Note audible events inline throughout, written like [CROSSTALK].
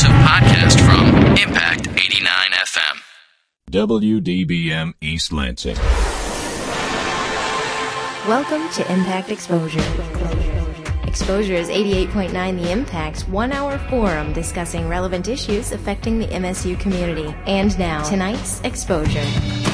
exclusive podcast from Impact 89 FM. WDBM East Lansing. Welcome to Impact Exposure. Exposure is 88.9 The Impact's one hour forum discussing relevant issues affecting the MSU community. And now, tonight's Exposure.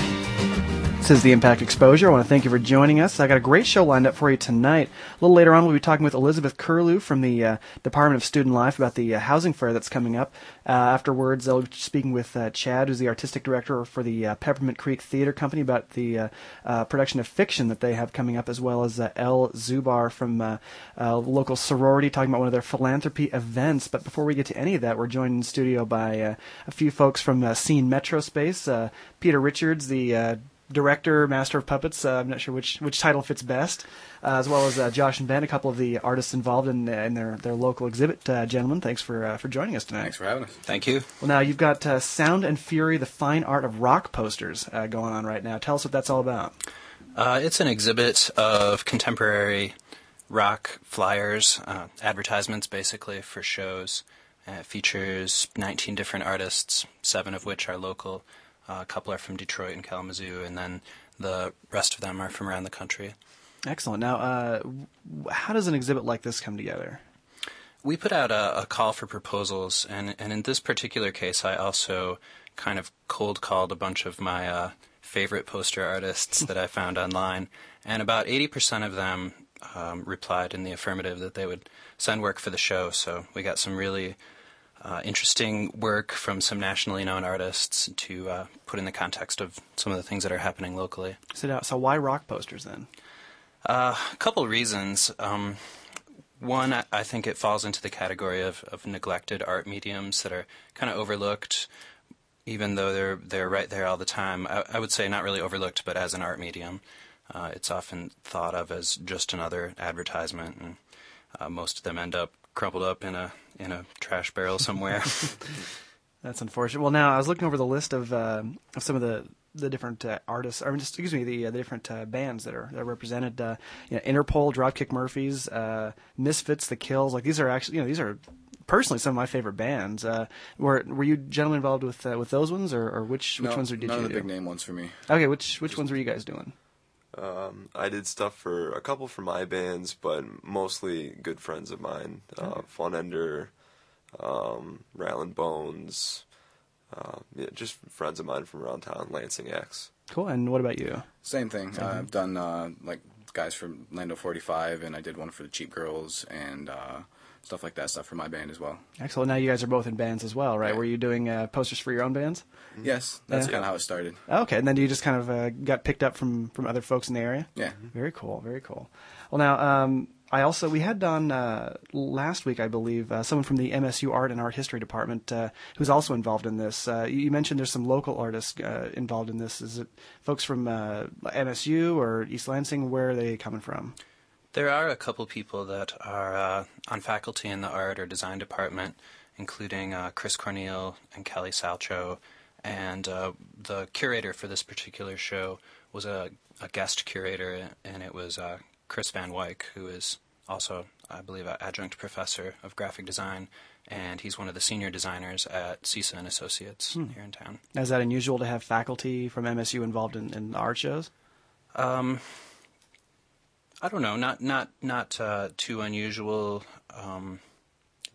This is the Impact Exposure. I want to thank you for joining us. I got a great show lined up for you tonight. A little later on, we'll be talking with Elizabeth Curlew from the uh, Department of Student Life about the uh, housing fair that's coming up. Uh, afterwards, I'll be speaking with uh, Chad, who's the artistic director for the uh, Peppermint Creek Theater Company, about the uh, production of fiction that they have coming up, as well as El Zubar from a local sorority talking about one of their philanthropy events. But before we get to any of that, we're joined in studio by a few folks from Scene Metro Space. Peter Richards, the director, master of puppets. Uh, I'm not sure which which title fits best, uh, as well as uh, Josh and Ben, a couple of the artists involved in, in their their local exhibit. Uh, gentlemen, thanks for uh, for joining us tonight. Thanks for having us. Thank you. Well, now you've got uh, Sound and Fury, the fine art of rock posters going on right now. Tell us what that's all about. it's an exhibit of contemporary rock flyers, advertisements, basically for shows. it features 19 different artists, seven of which are local. Uh, a couple are from Detroit and Kalamazoo, and then the rest of them are from around the country. Excellent. Now, uh, how does an exhibit like this come together? We put out a, a, call for proposals, and, and in this particular case, I also kind of cold called a bunch of my uh, favorite poster artists that I found online, and about 80% of them um, replied in the affirmative that they would send work for the show. So we got some really uh, interesting work from some nationally known artists to uh, put in the context of some of the things that are happening locally. So, so why rock posters then? Uh, a couple reasons. Um, one, I think it falls into the category of, of neglected art mediums that are kind of overlooked, even though they're they're right there all the time. I, I would say not really overlooked, but as an art medium, uh, it's often thought of as just another advertisement, and uh, most of them end up crumpled up in a in a trash barrel somewhere. [LAUGHS] That's unfortunate. Well, now I was looking over the list of, uh, of some of the the different uh, artists, or just excuse me, the uh, the different uh, bands that are that are represented. Uh, you know, Interpol, Dropkick Murphys, uh, Misfits, The Kills. Like these are actually, you know, these are personally some of my favorite bands. Uh, were were you gentlemen involved with with those ones, or, or which which no, ones did none you of the do? big name ones for me. Okay, which which ones were you guys doing? Um, I did stuff for a couple for my bands, but mostly good friends of mine. Uh, Fun Ender, um, Rattlin' Bones, uh, yeah, just friends of mine from around town, Lansing X. Cool. And what about you? Same thing. Same uh, I've done uh, like guys from Lando 45, and I did one for the Cheap Girls and uh, stuff like that stuff for my band as well. Excellent. Now you guys are both in bands as well, right? Were you doing uh, posters for your own bands? Yes, that's Yeah. kind of how it started. Okay, and then you just kind of uh, got picked up from from other folks in the area. Yeah. Very cool. Very cool. Well, now um, I also we had on uh, last week, I believe, uh, someone from the MSU Art and Art History Department uh, who's also involved in this. Uh, you you mentioned there's some local artists uh, involved in this. Is it folks from uh, MSU or East Lansing? Where are they coming from? There are a couple people that are uh, on faculty in the art or design department, including uh, Chris Cornell and Kelly Salchow. And uh, the curator for this particular show was a, a guest curator, and it was uh, Chris Van Wyck, who is also, I believe, an adjunct professor of graphic design, and he's one of the senior designers at CISA and Associates here in town. Now, Is that unusual to have faculty from MSU involved in, in art shows? Um, I don't know, not not not uh, too unusual. Um,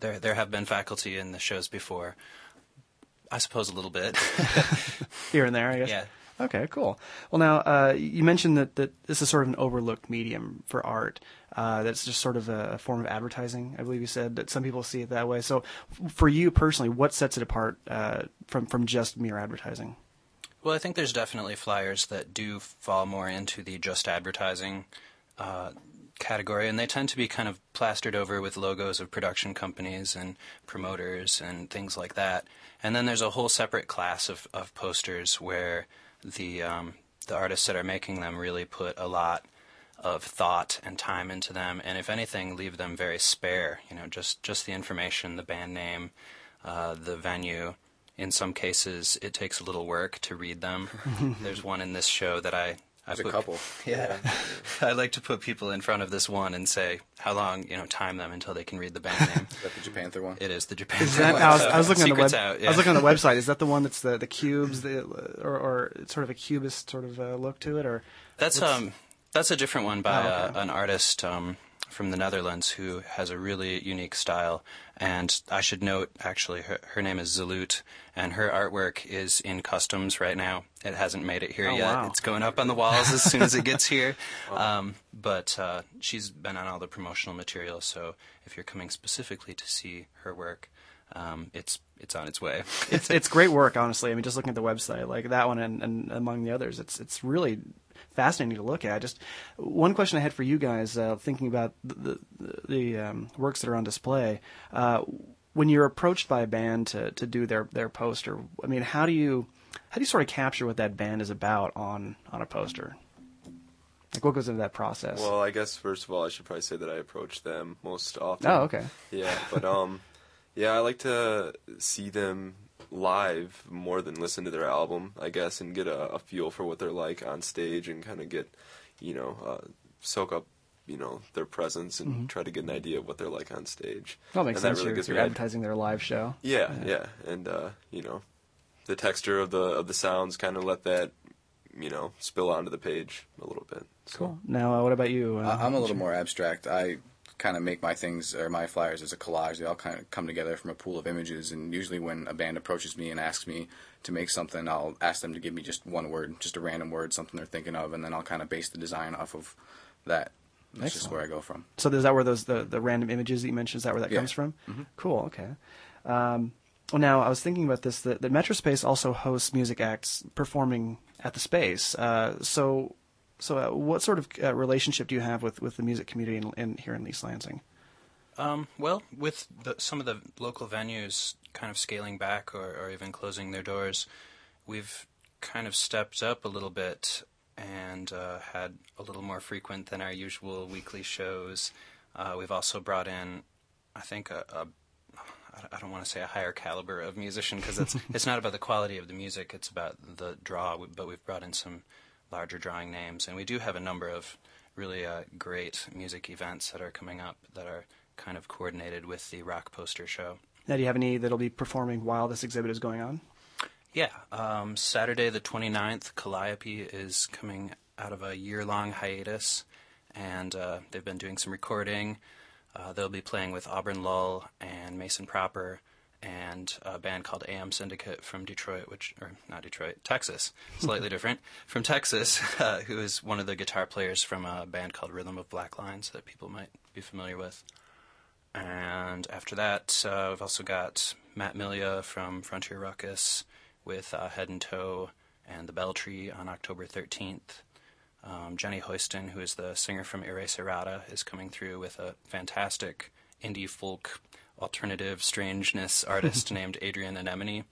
there there have been faculty in the shows before. I suppose a little bit. [LAUGHS] Here and there, I guess. Yeah. Okay, cool. Well, now uh, you mentioned that, that this is sort of an overlooked medium for art. Uh, that's just sort of a, form of advertising. I believe you said that some people see it that way. So, f- for you personally, what sets it apart uh, from from just mere advertising? Well, I think there's definitely flyers that do fall more into the just advertising uh, category, and they tend to be kind of plastered over with logos of production companies and promoters and things like that. And then there's a whole separate class of, of posters where the um, the artists that are making them really put a lot of thought and time into them, and if anything, leave them very spare. You know, just just the information, the band name, uh, the venue. In some cases, it takes a little work to read them. [LAUGHS] There's one in this show that I I There's a couple. [LAUGHS] Yeah. [LAUGHS] I like to put people in front of this one and say how long, you know, time them until they can read the band [LAUGHS] name. Is that the Japanther one? it is the Japan. Is that, I was, I was looking on the web. Secrets out, I was looking on the website. Is that the one that's the the cubes, the or, or sort of a cubist sort of uh, look to it, or That's um that's a different one by Oh, okay. uh, an artist um, from the Netherlands who has a really unique style. And I should note, actually, her, her name is Zalut, and her artwork is in customs right now. It hasn't made it here Oh, yet. wow. It's going up on the walls as soon as it gets here. [LAUGHS] Um, but uh, she's been on all the promotional material, so if you're coming specifically to see her work, um, it's it's on its way. it's it's great work, honestly. I mean, just looking at the website, like that one and, and among the others, it's it's really fascinating to look at. Just one question I had for you guys, uh, thinking about the the, the um, works that are on display. Uh, when you're approached by a band to, to do their, their poster, I mean, how do you how do you sort of capture what that band is about on on a poster? Like, what goes into that process? Well, I guess first of all, I should probably say that I approach them most often. oh, okay. Yeah, but um, yeah, I like to see them live more than listen to their album, I guess, and get a, a feel for what they're like on stage and kind of get, you know, uh, soak up, you know, their presence and try to get an idea of what they're like on stage. That makes And sense. really you're, you're me an- advertising their live show. Yeah, yeah, and uh, you know, the texture of the of the sounds kind of let that, you know, spill onto the page a little bit. So. Cool. Now, uh, what about you? Uh, I- I'm a little more abstract. I kind of make my things or my flyers as a collage. They all kind of come together from a pool of images. And usually, when a band approaches me and asks me to make something, I'll ask them to give me just one word, just a random word, something they're thinking of, and then I'll kind of base the design off of that. That's just where I go from. So is that where those the, the random images that you mentioned? Is that where that Yeah. comes from? Cool. Okay. Um, well, now I was thinking about this. That the Metrospace also hosts music acts performing at the space. Uh, so, so uh, what sort of uh, relationship do you have with, with the music community in, in here in East Lansing? Um, well, with the, some of the local venues kind of scaling back or, or even closing their doors, we've kind of stepped up a little bit and uh, had a little more frequent than our usual weekly shows. Uh, we've also brought in, I think, a, a I don't want to say a higher caliber of musician because it's [LAUGHS] it's not about the quality of the music; it's about the draw. But we've brought in some larger drawing names, and we do have a number of really uh, great music events that are coming up that are kind of coordinated with the rock poster show. Now, do you have any that'll be performing while this exhibit is going on? Yeah, um, Saturday the 29th, Calliope is coming out of a year-long hiatus, and uh, they've been doing some recording. Uh, they'll be playing with Auburn Lull and Mason Proper and a band called AM Syndicate from Detroit, which or not Detroit, Texas, slightly different from Texas, [LAUGHS] uh, who is one of the guitar players from a band called Rhythm of Black Lines that people might be familiar with. And after that, uh, we've also got Matt Milia from Frontier Ruckus with uh, Head and Toe and the Bell Tree on October 13th. Um, Jenny Hoyston, who is the singer from Erase Errata, is coming through with a fantastic indie folk alternative strangeness [LAUGHS] artist named Adrian Anemone,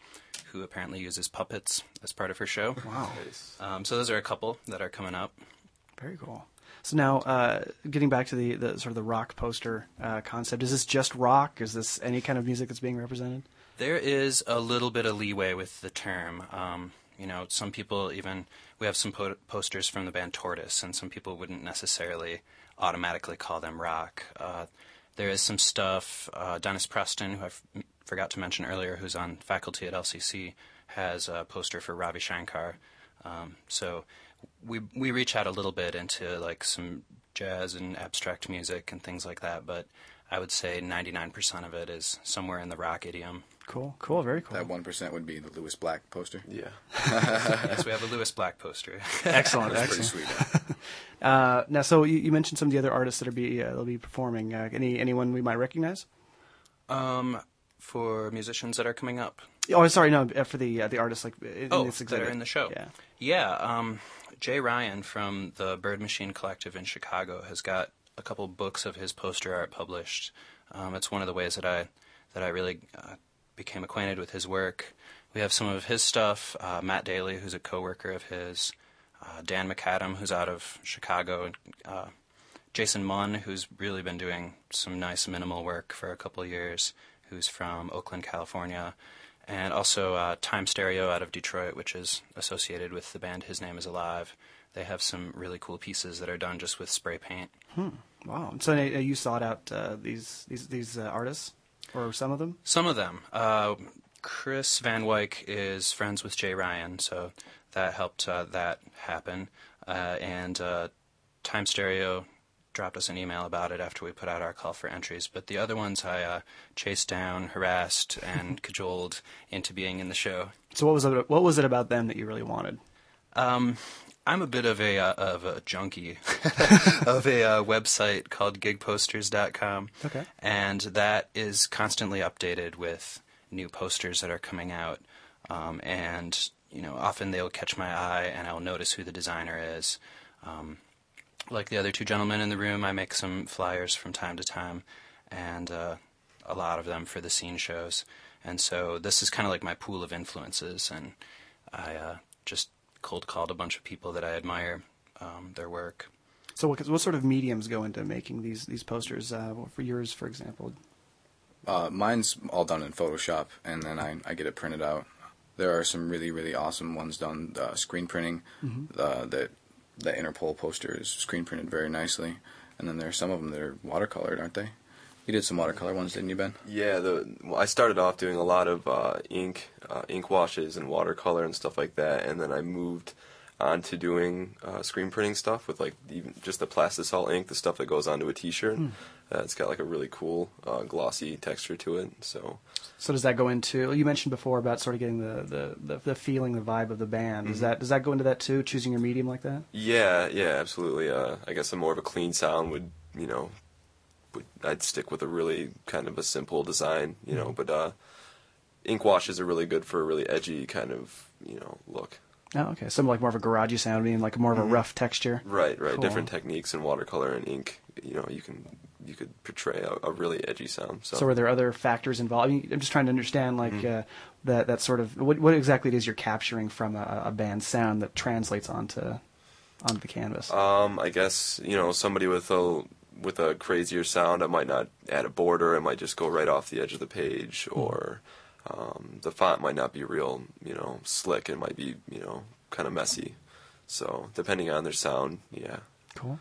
who apparently uses puppets as part of her show. Wow, Um, so those are a couple that are coming up. very cool. So now, uh, getting back to the, the sort of the rock poster uh, concept, is this just rock? Is this any kind of music that's being represented? There is a little bit of leeway with the term. Um, you know, some people even we have some po- posters from the band Tortoise, and some people wouldn't necessarily automatically call them rock. Uh, there is some stuff. Uh, Dennis Preston, who I f- forgot to mention earlier, who's on faculty at LCC, has a poster for Ravi Shankar. Um, so we we reach out a little bit into like some jazz and abstract music and things like that, but I would say 99% of it is somewhere in the rock idiom. Cool, cool, very cool. That one percent would be the Lewis Black poster. Yeah. [LAUGHS] yes, we have a Lewis Black poster. [LAUGHS] Excellent, That's pretty excellent. sweet. [LAUGHS] Uh, now, so you, you mentioned some of the other artists that are be uh, they'll be performing. Uh, any anyone we might recognize? um, for musicians that are coming up. Oh, sorry, no, uh, for the uh, the artists like in Oh, this that exhibit are in the show. Yeah, Yeah, um, Jay Ryan from the Bird Machine Collective in Chicago has got a couple books of his poster art published. Um, it's one of the ways that I that I really uh, became acquainted with his work. We have some of his stuff. Uh, Matt Daly, who's a coworker of his. Uh, Dan McAdam, who's out of Chicago. and Uh, Jason Munn, who's really been doing some nice minimal work for a couple years, who's from Oakland, California, and also uh, Time Stereo out of Detroit, which is associated with the band His Name Is Alive. they have some really cool pieces that are done just with spray paint. Hmm. Wow. So uh, you sought out uh, these these these artists, or some of them? Some of them. Uh, Chris Van Wyck is friends with Jay Ryan, so that helped uh, that happen. Uh, and uh, Time Stereo dropped us an email about it after we put out our call for entries. But the other ones I uh, chased down, harassed, and [LAUGHS] cajoled into being in the show. So what was it? What was it about them that you really wanted? Um, I'm a bit of a uh, of a junkie [LAUGHS] of a uh, website called gigposters.com. Okay. And that is constantly updated with new posters that are coming out. Um, and you know, often they'll catch my eye, and I'll notice who the designer is. Um, like the other two gentlemen in the room, I make some flyers from time to time, and uh, a lot of them for the scene shows. And so this is kind of like my pool of influences, and I uh, just cold called a bunch of people that I admire um, their work. So what, what sort of mediums go into making these these posters? Uh, for yours, for example. Uh, mine's all done in Photoshop, and then I, I get it printed out. There are some really really awesome ones done uh, screen printing. Uh, that the Interpol poster is screen printed very nicely, and then there are some of them that are watercolored, aren't they? You did some watercolor ones, didn't you, Ben? Yeah, the well, I started off doing a lot of uh, ink, uh, ink washes and watercolor and stuff like that, and then I moved on to doing uh, screen printing stuff with like even just the plastisol ink, the stuff that goes onto a T-shirt. Uh, it's got like a really cool uh, glossy texture to it. So So does that go into? You mentioned before about sort of getting the the, the, the feeling, the vibe of the band. Does that does that go into that too? Choosing your medium like that? yeah, yeah, absolutely. Uh, I guess a more of a clean sound would you know, would, I'd stick with a really kind of a simple design, you know. But uh, ink washes are really good for a really edgy kind of you know look. Oh, okay. Something like more of a garagey sound, meaning like more of a rough texture. Right, right. Cool. Different techniques in watercolor and ink. You know, you can you could portray a, a really edgy sound. So, So are there other factors involved? I mean, I'm just trying to understand like uh, that that sort of what what exactly it is you're capturing from a, a band's sound that translates onto onto the canvas. um, I guess you know somebody with a with a crazier sound. I might not add a border. It might just go right off the edge of the page, or um, the font might not be real. You know, slick. It might be you know kind of messy. So depending on their sound, yeah. cool.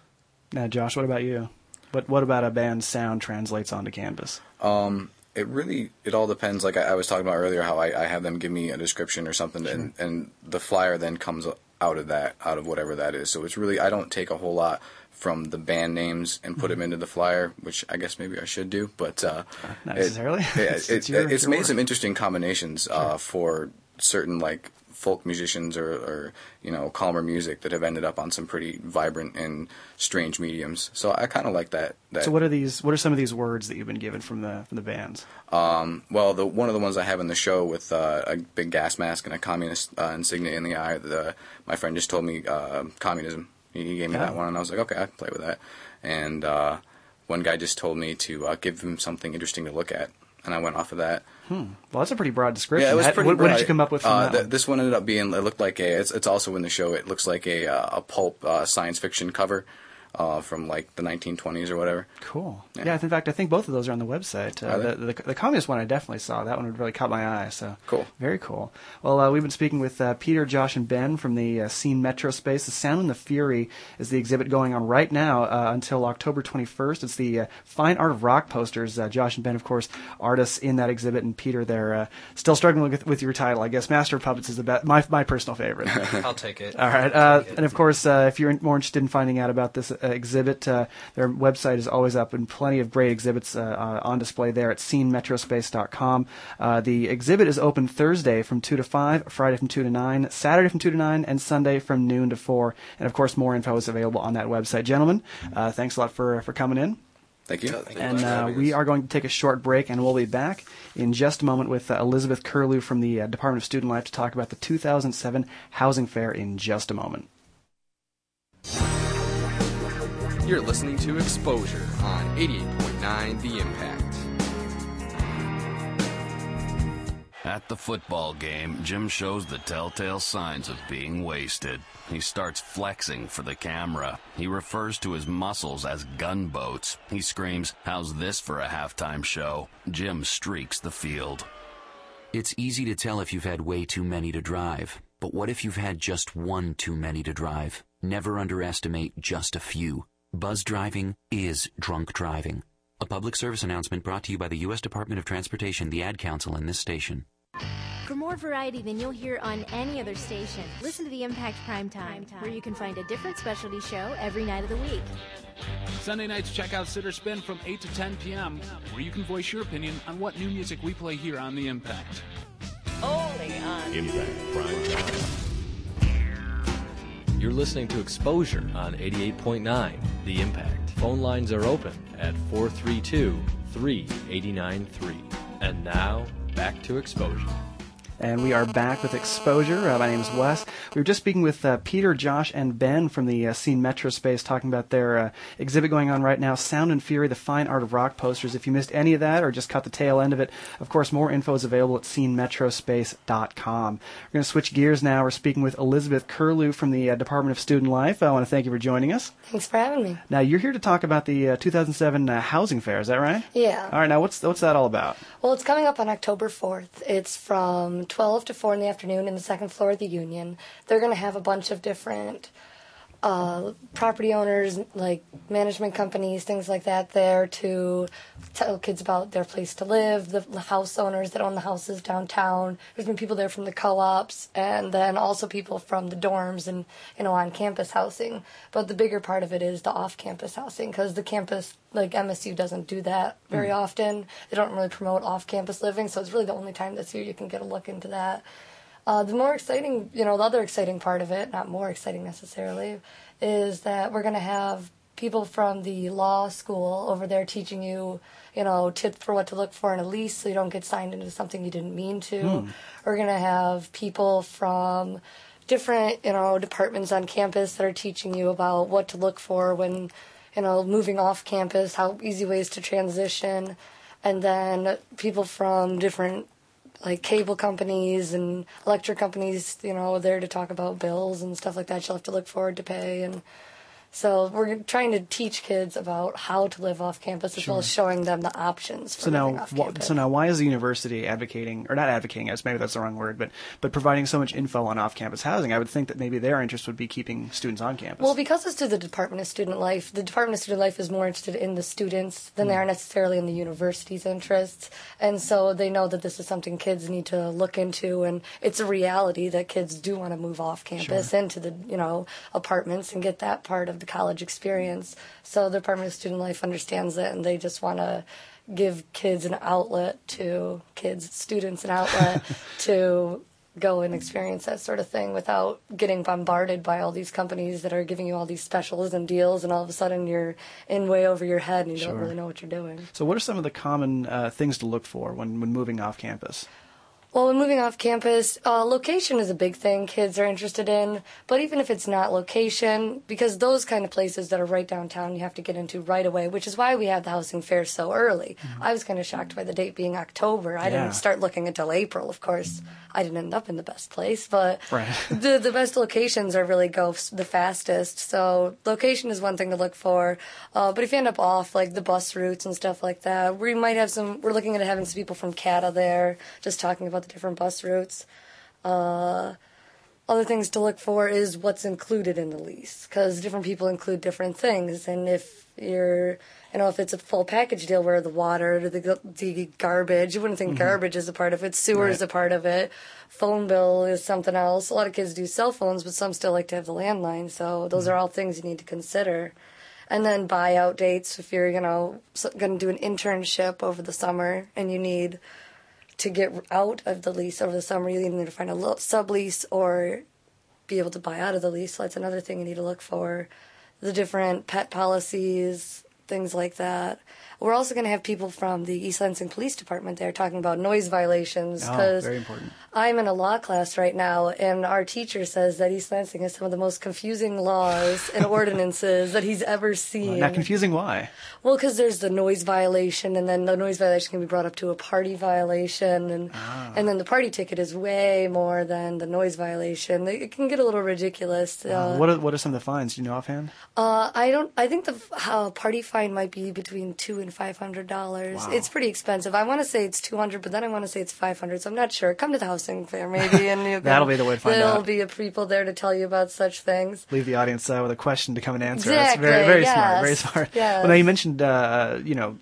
Now, Josh, what about you? What what about a band's sound translates onto canvas? Um, it really it all depends. Like I, I was talking about earlier, how I, I have them give me a description or something, and and the flyer then comes out of that, out of whatever that is. So it's really I don't take a whole lot from the band names and put them into the flyer, which I guess maybe I should do, but uh, Not necessarily. [LAUGHS] yeah, [LAUGHS] It's- it- it's your- it's your made work. some interesting combinations uh, for certain like folk musicians or, or you know calmer music that have ended up on some pretty vibrant and strange mediums. So I kind of like that. that So what are these? What are some of these words that you've been given from the from the bands? um, well, the one of the ones I have in the show with uh, a big gas mask and a communist uh, insignia in the eye. The, my friend just told me uh, communism. He, gave me Yeah. that one, and I was like, okay, I can play with that. And uh, one guy just told me to uh, give him something interesting to look at, and I went off of that. Well, that's a pretty broad description. Yeah, it was pretty. What, what did you come up with uh, th- This one ended up being. It looked like a. It's, it's also in the show. It looks like a uh, a pulp uh, science fiction cover uh, from like the 1920s or whatever. Cool. Yeah. Yeah. in fact, I think both of those are on the website. Uh, Are they? the, the the communist one I definitely saw. That one really caught my eye. So Cool. Very cool. Well, uh, we've been speaking with uh, Peter, Josh, and Ben from the uh, Scene Metro Space. The Sound and the Fury is the exhibit going on right now uh, until October 21st. It's the uh, Fine Art of Rock posters. Uh, Josh and Ben, of course, artists in that exhibit, and Peter, they're uh, still struggling with, with your title. I guess Master of Puppets is the best, my my personal favorite. [LAUGHS] I'll take it. All right, uh, and of course, uh, if you're more interested in finding out about this exhibit, uh, their website is always up, and plenty of great exhibits uh, uh, on display there at scenemetrospace.com. Uh, the exhibit is open Thursday from two to five, Friday from two to nine, Saturday from two to nine, and Sunday from noon to four. And of course, more info is available on that website. Gentlemen, uh, thanks a lot for for coming in. Thank you. Thank And uh, we are going to take a short break, and we'll be back in just a moment with uh, Elizabeth Curlew from the uh, Department of Student Life to talk about the 2007 Housing Fair in just a moment. You're listening to Exposure on 88.9 The Impact. At the football game, Jim shows the telltale signs of being wasted. He starts flexing for the camera. He refers to his muscles as gunboats. He screams, How's this for a halftime show? Jim streaks the field. It's easy to tell if you've had way too many to drive. But what if you've had just one too many to drive? Never underestimate just a few. Buzz driving is drunk driving. A public service announcement brought to you by the U.S. Department of Transportation, the Ad Council, and this station. For more variety than you'll hear on any other station, listen to the Impact Prime Time, where you can find a different specialty show every night of the week. Sunday nights, check out Sitter Spin from 8 to 10 p.m., where you can voice your opinion on what new music we play here on The Impact. Only on Impact Prime Time. You're listening to Exposure on 88.9 The Impact. Phone lines are open at 432 3893. And now, back to Exposure. And we are back with Exposure. Uh, my name is Wes. We were just speaking with uh, Peter, Josh, and Ben from the uh, Scene Metro Space, talking about their uh, exhibit going on right now, Sound and Fury: The Fine Art of Rock posters. If you missed any of that or just caught the tail end of it, of course, more info is available at scenemetrospace.com. We're going to switch gears now. We're speaking with Elizabeth Curlew from the uh, Department of Student Life. I want to thank you for joining us. Thanks for having me. Now, you're here to talk about the uh, 2007 uh, housing fair. Is that right? Yeah. All right. Now, what's what's that all about? Well, it's coming up on October 4th. It's from 12 to 4 in the afternoon in the second floor of the Union. They're going to have a bunch of different uh, property owners, like management companies, things like that, there to tell kids about their place to live, the, the house owners that own the houses downtown. There's been people there from the co-ops, and then also people from the dorms and you know on campus housing. But the bigger part of it is the off-campus housing because the campus, like MSU, doesn't do that very Mm. often. They don't really promote off-campus living, so it's really the only time this year you can get a look into that. Uh, the more exciting, you know, the other exciting part of it, not more exciting necessarily, is that we're going to have people from the law school over there teaching you, you know, tips for what to look for in a lease so you don't get signed into something you didn't mean to. Hmm. We're going to have people from different, you know, departments on campus that are teaching you about what to look for when, you know, moving off campus, how easy ways to transition, and then people from different like cable companies and electric companies, you know, there to talk about bills and stuff like that. You'll have to look forward to pay and so we're trying to teach kids about how to live off campus as well as showing them the options for So now, wh- so now, why is the university advocating, or not advocating? I guess maybe that's the wrong word, but but providing so much info on off-campus housing? I would think that maybe their interest would be keeping students on campus. Well, because it's to the Department of Student Life, the Department of Student Life is more interested in the students than they Hmm. are necessarily in the university's interests. And so they know that this is something kids need to look into, and it's a reality that kids do want to move off campus Sure. into the, you know, apartments and get that part of the college experience. So the Department of Student Life understands it, and they just want to give kids an outlet to kids, students, an outlet [LAUGHS] to go and experience that sort of thing without getting bombarded by all these companies that are giving you all these specials and deals, and all of a sudden you're in way over your head and you Sure. don't really know what you're doing. so, what are some of the common uh, things to look for when when moving off campus? Well, when moving off campus, uh, location is a big thing kids are interested in. But even if it's not location, because those kind of places that are right downtown, you have to get into right away, which is why we have the housing fair so early. I was kind of shocked by the date being October. I Yeah. didn't start looking until April, of course. I didn't end up in the best place, but Right. [LAUGHS] the the best locations are really go the fastest. So location is one thing to look for. Uh, but if you end up off like the bus routes and stuff like that, we might have some. We're looking at having some people from CATA there, just talking about the different bus routes. Uh, other things to look for is what's included in the lease, because different people include different things, and if you're you know, if it's a full package deal where the water, the the garbage, you wouldn't think Mhm. garbage is a part of it. Sewer is a part of it. Phone bill is something else. A lot of kids do cell phones, but some still like to have the landline. So those are all things you need to consider. And then buyout dates if you're, you know, going to do an internship over the summer and you need to get out of the lease over the summer, you need to find a sublease or be able to buy out of the lease. So that's another thing you need to look for. The different pet policies, things like that. We're also going to have people from the East Lansing Police Department there talking about noise violations Oh, because very important. I'm in a law class right now, and our teacher says that East Lansing has some of the most confusing laws and [LAUGHS] ordinances that he's ever seen. Not confusing. Why? Well, because there's the noise violation, and then the noise violation can be brought up to a party violation, and Ah. and then the party ticket is way more than the noise violation. It can get a little ridiculous. Uh, Uh, what are what are some of the fines? Do you know offhand? uh, I don't. I think the party find might be between two and five hundred dollars. Wow. It's pretty expensive. I want to say it's two hundred, but then I want to say it's five hundred. So I'm not sure. Come to the housing fair maybe, [LAUGHS] and you That'll be the way to find out. there'll be a people there to tell you about such things. Leave the audience uh, with a question to come and answer. Exactly, That's very, very smart. Very smart. yes. Well, now you mentioned, uh, you know,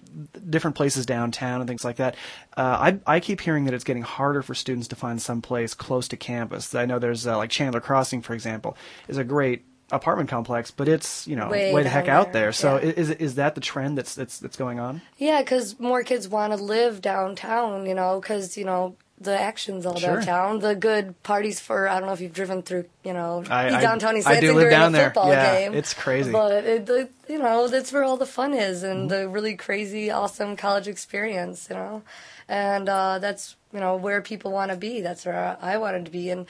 different places downtown and things like that. Uh, I, I keep hearing that it's getting harder for students to find some place close to campus. I know there's uh, like Chandler Crossing, for example, is a great apartment complex, but it's you know Way way, the heck out there. So yeah. is is that the trend that's that's that's going on? Yeah, because more kids want to live downtown, you know, because, you know, the action's all Sure. downtown. The good parties for, I don't know if you've driven through, you know, I- downtown East I do Lansing during down a there. football Yeah, game. it's crazy. But, it, you know, that's where all the fun is and Mm-hmm. the really crazy, awesome college experience, you know. And uh, that's, you know, where people want to be. That's where I wanted to be. And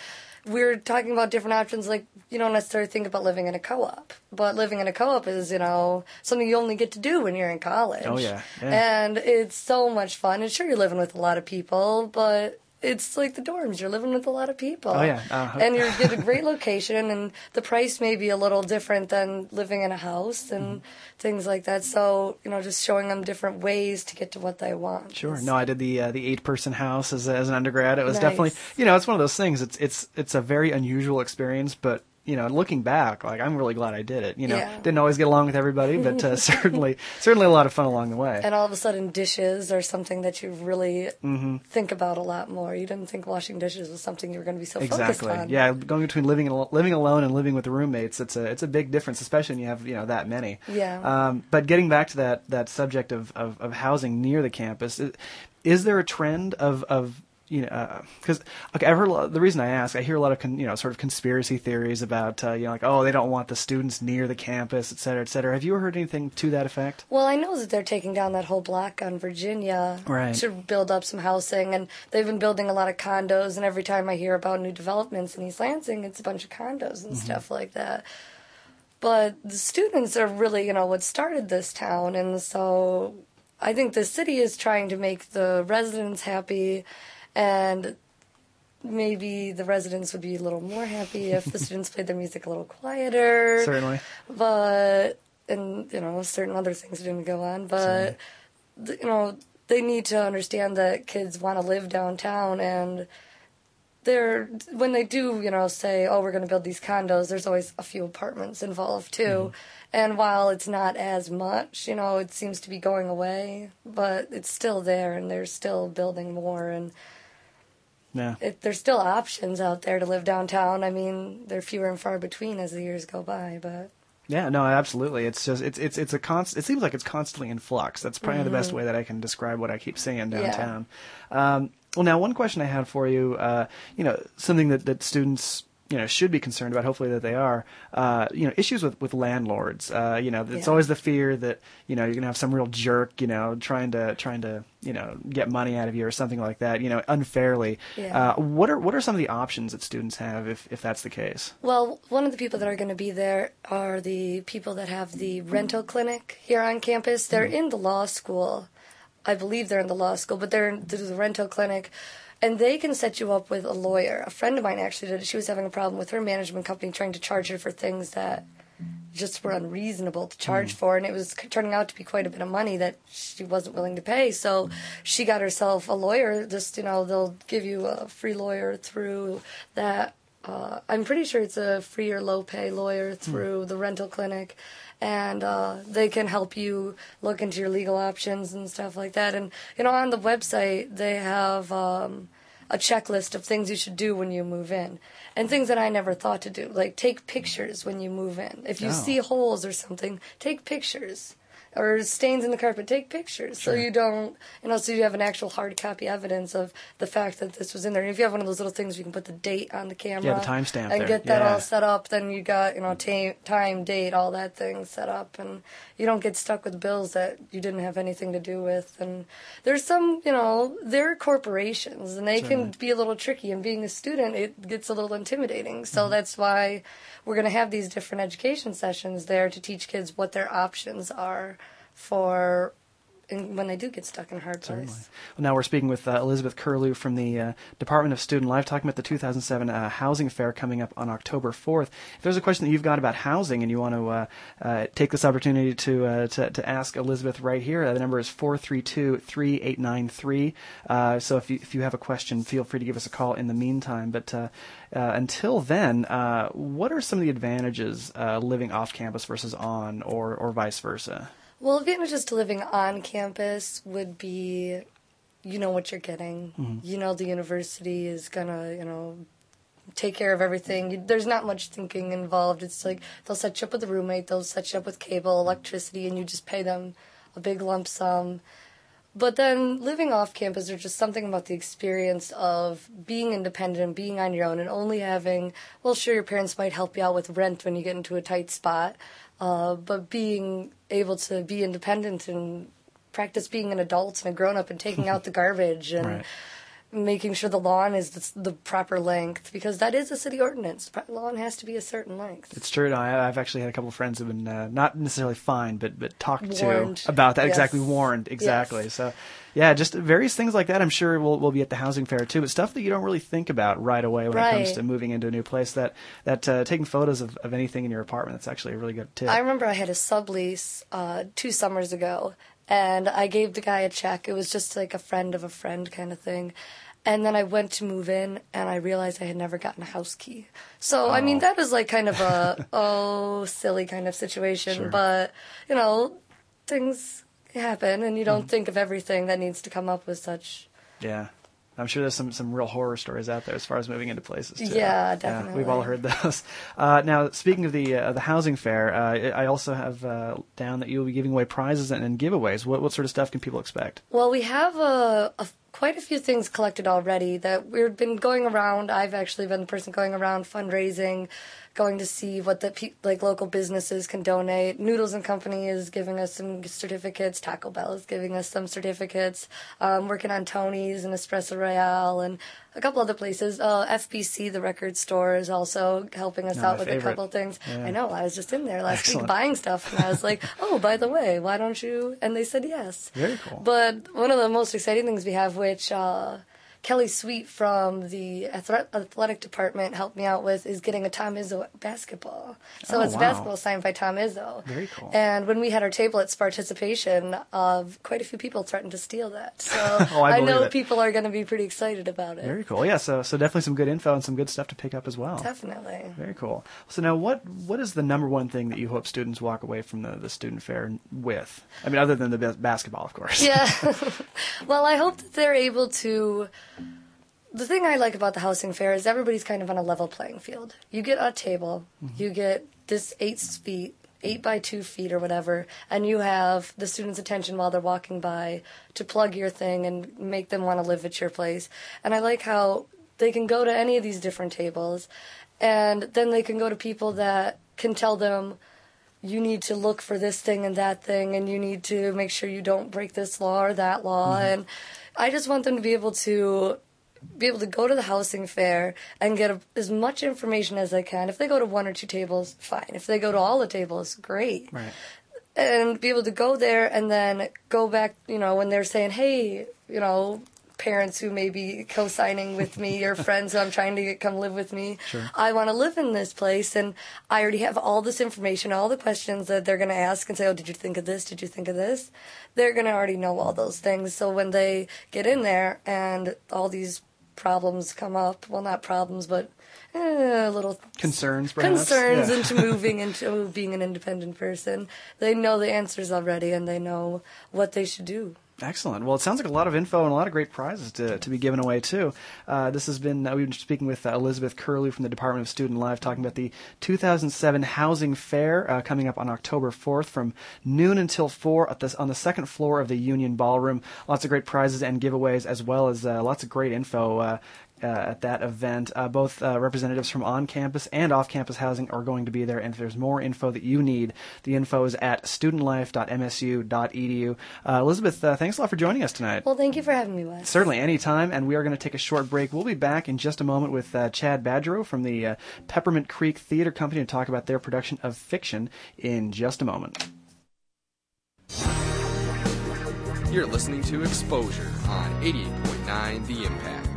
we're talking about different options. Like, you don't necessarily think about living in a co-op, but living in a co-op is, you know, something you only get to do when you're in college. Oh, yeah. Yeah. And it's so much fun. And sure, you're living with a lot of people, but it's like the dorms. You're living with a lot of people. Oh, yeah. Uh-huh. And you're get a great [LAUGHS] location, and the price may be a little different than living in a house and Mm-hmm. things like that. So, you know, just showing them different ways to get to what they want. Sure. No, I did the uh, the eight person house as as an undergrad. It was Nice. definitely you know it's one of those things. It's it's it's a very unusual experience, but you know, looking back, like I'm really glad I did it. You know, Yeah. didn't always get along with everybody, but uh, [LAUGHS] certainly certainly a lot of fun along the way. And all of a sudden, dishes are something that you really hmm think about a lot more. You didn't think washing dishes was something you were going to be so Exactly. focused on. Yeah, going between living living alone and living with roommates, it's a it's a big difference, especially when you have you know that many. Yeah. Um, but getting back to that that subject of, of, of housing near the campus, is, is there a trend of of you know because okay, I've heard lot, the reason I ask, I hear a lot of con, you know sort of conspiracy theories about uh, you know like oh they don't want the students near the campus, et cetera, et cetera. Have you heard anything to that effect? Well, I know that they're taking down that whole block on Virginia Right. to build up some housing, and they've been building a lot of condos. And every time I hear about new developments in East Lansing, it's a bunch of condos and Mhm. stuff like that. But the students are really, you know, what started this town, and so I think the city is trying to make the residents happy, and maybe the residents would be a little more happy if the students played their music a little quieter. Certainly. but and you know certain other things didn't go on but th- you know they need to understand that kids want to live downtown and they're when they do you know say oh we're going to build these condos there's always a few apartments involved too. Mm-hmm. And while it's not as much you know it seems to be going away but it's still there and they're still building more and Yeah. it, there's still options out there to live downtown i mean they're fewer and far between as the years go by but Yeah, no, absolutely. It's just it's it's it's a const. It seems like it's constantly in flux. That's probably the best Mhm. way that I can describe what I keep seeing Yeah. downtown. Um, well, now one question I had for you, uh, you know, something that that students you know should be concerned about. Hopefully that they are. Uh, you know, issues with with landlords. Uh, you know, it's Yeah. always the fear that you know you're gonna have some real jerk, you know, trying to trying to you know get money out of you or something like that. You know, unfairly. Yeah. Uh, what are what are some of the options that students have if if that's the case? Well, one of the people that are going to be there are the people that have the rental clinic here on campus. They're in the law school. I believe they're in the law school, but they're in the rental clinic. And they can set you up with a lawyer. A friend of mine actually did it. She was having a problem with her management company trying to charge her for things that just were unreasonable to charge for. And it was turning out to be quite a bit of money that she wasn't willing to pay. So she got herself a lawyer. Just, you know, they'll give you a free lawyer through that uh, I'm pretty sure it's a free or low pay lawyer through the rental clinic, and uh, they can help you look into your legal options and stuff like that. And you know, on the website they have um, a checklist of things you should do when you move in, and things that I never thought to do, like take pictures when you move in. If you Oh. see holes or something, take pictures. Or stains in the carpet, take pictures so you don't, you know, so you have an actual hard copy evidence of the fact that this was in there. And if you have one of those little things, you can put the date on the camera, Yeah, the timestamp and there. get that Yeah. all set up. Then you got, you know, ta- time, date, all that thing set up, and you don't get stuck with bills that you didn't have anything to do with. And there's some, you know, they're corporations, and they Certainly. can be a little tricky. And being a student, it gets a little intimidating. So Mm-hmm. that's why we're going to have these different education sessions there to teach kids what their options are for in, when they do get stuck in a hard place. Well, now we're speaking with uh, Elizabeth Curlew from the uh, Department of Student Life, talking about the 2007 uh, Housing Fair coming up on October 4th. If there's a question that you've got about housing and you want to uh, uh, take this opportunity to, uh, to to ask Elizabeth right here, the number is 432-3893. Uh, so if you if you have a question, feel free to give us a call in the meantime. But until then, what are some of the advantages living off campus versus on, or or vice versa? Well, advantages to living on campus would be you know what you're getting. Mhm. You know the university is gonna, you know, take care of everything. There's not much thinking involved. It's like they'll set you up with a roommate, they'll set you up with cable, electricity, and you just pay them a big lump sum. But then living off campus, there's just something about the experience of being independent, and being on your own, and only having, well, sure, your parents might help you out with rent when you get into a tight spot, uh, but being able to be independent and practice being an adult and a grown up and taking out the garbage and [LAUGHS] Right. Making sure the lawn is the, the proper length because that is a city ordinance. Lawn has to be a certain length. It's true. No, I, I've actually had a couple of friends who've been uh, not necessarily fined, but but talked Warned. to about that. Yes. Exactly, warned. Exactly. Yes. So, yeah, just various things like that. I'm sure will will be at the housing fair too. But stuff that you don't really think about right away when it comes to moving into a new place. That that uh, taking photos of, of anything in your apartment. That's actually a really good tip. I remember I had a sublease uh, two summers ago, and I gave the guy a check. It was just like a friend of a friend kind of thing. And then I went to move in, and I realized I had never gotten a house key. So I mean, Oh. that was like kind of a [LAUGHS] oh silly kind of situation. Sure. But you know, things happen, and you don't Mhm. think of everything that needs to come up with such. Yeah. I'm sure there's some, some real horror stories out there as far as moving into places. Too. Yeah, definitely. we've all heard those. [LAUGHS] Uh, now, speaking of the uh, the housing fair, uh, I also have uh, down that you will be giving away prizes and, and giveaways. What what sort of stuff can people expect? Well, we have a, a quite a few things collected already that we've been going around. I've actually been the person going around fundraising, going to see what the pe- like local businesses can donate. Noodles and Company is giving us some certificates. Taco Bell is giving us some certificates. Um, working on Tony's and Espresso Royale and a couple other places. Uh, FBC, the record store, is also helping us out with favorite. a couple things. Yeah. I know. I was just in there last Excellent. week buying stuff, and I was like, [LAUGHS] "Oh, by the way, why don't you?" And they said yes. Very cool. But one of the most exciting things we have, which uh, Kelly Sweet from the athletic department helped me out with, is getting a Tom Izzo basketball. So Oh, it's wow. basketball signed by Tom Izzo. Very cool. And when we had our table it's participation, of quite a few people threatened to steal that. [LAUGHS] So Oh, I know it. people are going to be pretty excited about it. Very cool. Yeah, so so definitely some good info and some good stuff to pick up as well. Definitely. Very cool. So now, what what is the number one thing that you hope students walk away from the, the student fair with? I mean, other than the basketball, of course. Yeah. [LAUGHS] [LAUGHS] well, I hope that they're able to. The thing I like about the housing fair is everybody's kind of on a level playing field. You get a table, mm-hmm. you get this eight feet, eight by two feet or whatever, and you have the students' attention while they're walking by to plug your thing and make them want to live at your place. And I like how they can go to any of these different tables, and then they can go to people that can tell them you need to look for this thing and that thing, and you need to make sure you don't break this law or that law. Mm-hmm. And I just want them to be able to be able to go to the housing fair and get a, as much information as I can. If they go to one or two tables, fine. If they go to all the tables, great. Right. And be able to go there and then go back, you know, when they're saying, hey, you know, parents who may be co-signing with me or [LAUGHS] friends who I'm trying to get come live with me. Sure. I want to live in this place and I already have all this information, all the questions that they're going to ask and say, "Oh, did you think of this? Did you think of this?" They're going to already know all those things. So when they get in there and all these problems come up, well not problems, but eh, little Concerns, perhaps. concerns Yeah. into [LAUGHS] moving into being an independent person. They know the answers already and they know what they should do. Excellent. Well, it sounds like a lot of info and a lot of great prizes to, to be given away too. Uh, this has been uh, we've been speaking with uh, Elizabeth Curlew from the Department of Student Life, talking about the 2007 Housing Fair uh, coming up on October 4th from noon until four at this on the second floor of the Union Ballroom. Lots of great prizes and giveaways, as well as uh, lots of great info. Uh, at that event. Uh, both uh, representatives from on campus and off campus housing are going to be there. And if there's more info that you need, the info is at studentlife.msu.edu. Uh, Elizabeth, uh, thanks a lot for joining us tonight. Well, thank you for having me, Wes. Certainly, anytime. And we are going to take a short break. We'll be back in just a moment with uh, Chad Badgerow from the uh, Peppermint Creek Theater Company to talk about their production of fiction in just a moment. You're listening to Exposure on 88.9 The Impact.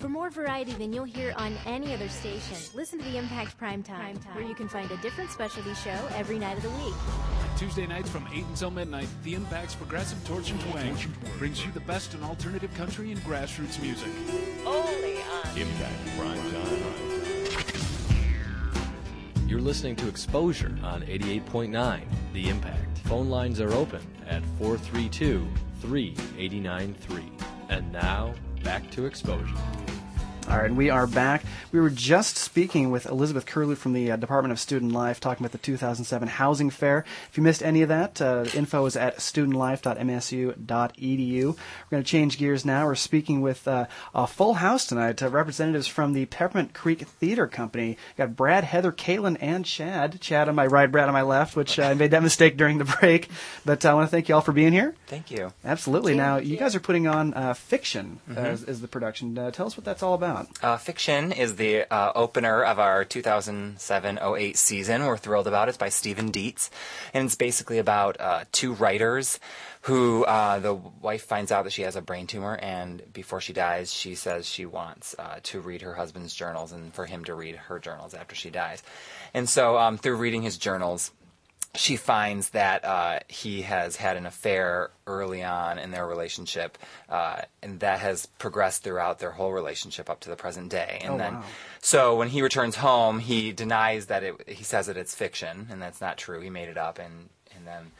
For more variety than you'll hear on any other station, listen to the Impact Primetime, Prime Time, where you can find a different specialty show every night of the week. Tuesday nights from 8 until midnight, The Impact's Progressive Torch and Twang brings you the best in alternative country and grassroots music. Only on Impact Prime Time. You're listening to Exposure on 88.9 The Impact. Phone lines are open at 432 3893. And now, back to Exposure. All right, and we are back. We were just speaking with Elizabeth Curlew from the uh, Department of Student Life, talking about the 2007 Housing Fair. If you missed any of that, uh, info is at studentlife.msu.edu. We're going to change gears now. We're speaking with uh, a full house tonight, uh, representatives from the Peppermint Creek Theater Company. We've got Brad, Heather, Caitlin, and Chad. Chad on my right, Brad on my left, which uh, I made that mistake during the [LAUGHS] break. But uh, I want to thank you all for being here. Thank you. Absolutely. now, you guys are putting on uh, Fiction Mhm. as, as the production. Uh, tell us what that's all about. Uh, Fiction is the uh, opener of our 2007-08 season. We're thrilled about it. It's by Steven Dietz, and it's basically about uh, two writers who uh, the wife finds out that she has a brain tumor, and before she dies, she says she wants uh, to read her husband's journals and for him to read her journals after she dies. And so, um, through reading his journals, she finds that uh, he has had an affair early on in their relationship, uh, and that has progressed throughout their whole relationship up to the present day. And Oh, then, wow. so when he returns home, he denies that it. He says that it's fiction, and that's not true. He made it up, and and then.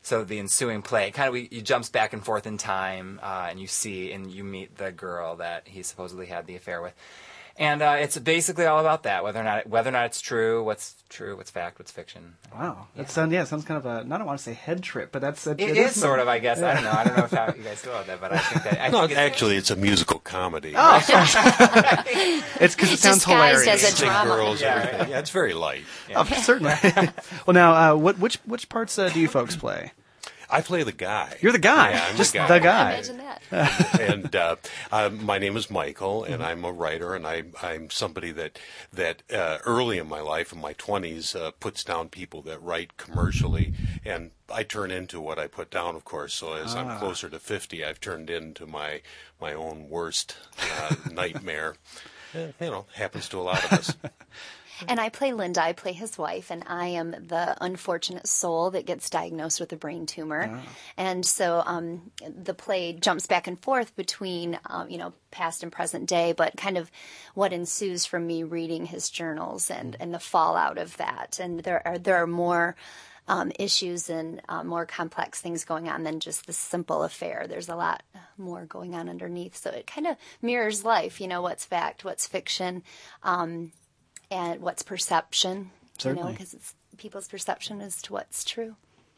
So the ensuing play kind of we, he jumps back and forth in time, uh, and you see and you meet the girl that he supposedly had the affair with, and uh, it's basically all about that whether or not whether or not it's true, what's true, what's fact, what's fiction. Wow, that sounds yeah, it sounds kind of a. I don't want to say head trip, but that's It is sort of, I guess. I don't know. I don't know if [LAUGHS] how you guys feel about that, but I think that. I no, think it's, actually, it's a musical comedy. Oh, [LAUGHS] it's because it sounds hilarious. as a drama. girls, everything. Yeah, it's very light. Oh, certainly. [LAUGHS] well, now, uh, what which which parts uh, do you folks play? I play the guy. You're the guy. Yeah, I'm Just the guy. the guy. Imagine that. [LAUGHS] and uh, uh, my name is Michael, and Mm-hmm. I'm a writer, and I, I'm somebody that that uh, early in my life, in my 20s, uh, puts down people that write commercially, and I turn into what I put down, of course. So as Ah. I'm closer to 50, I've turned into my my own worst uh, [LAUGHS] nightmare. Eh, you know, happens to a lot of us. [LAUGHS] And I play Linda. I play his wife, and I am the unfortunate soul that gets diagnosed with a brain tumor. Ah. And so um, the play jumps back and forth between, um, you know, past and present day, but kind of what ensues from me reading his journals and, and the fallout of that. And there are there are more. Um, issues and uh, more complex things going on than just the simple affair. There's a lot more going on underneath. So it kind of mirrors life, you know, what's fact, what's fiction. Um, and what's perception. You know, Certainly. because it's people's perception as to what's true.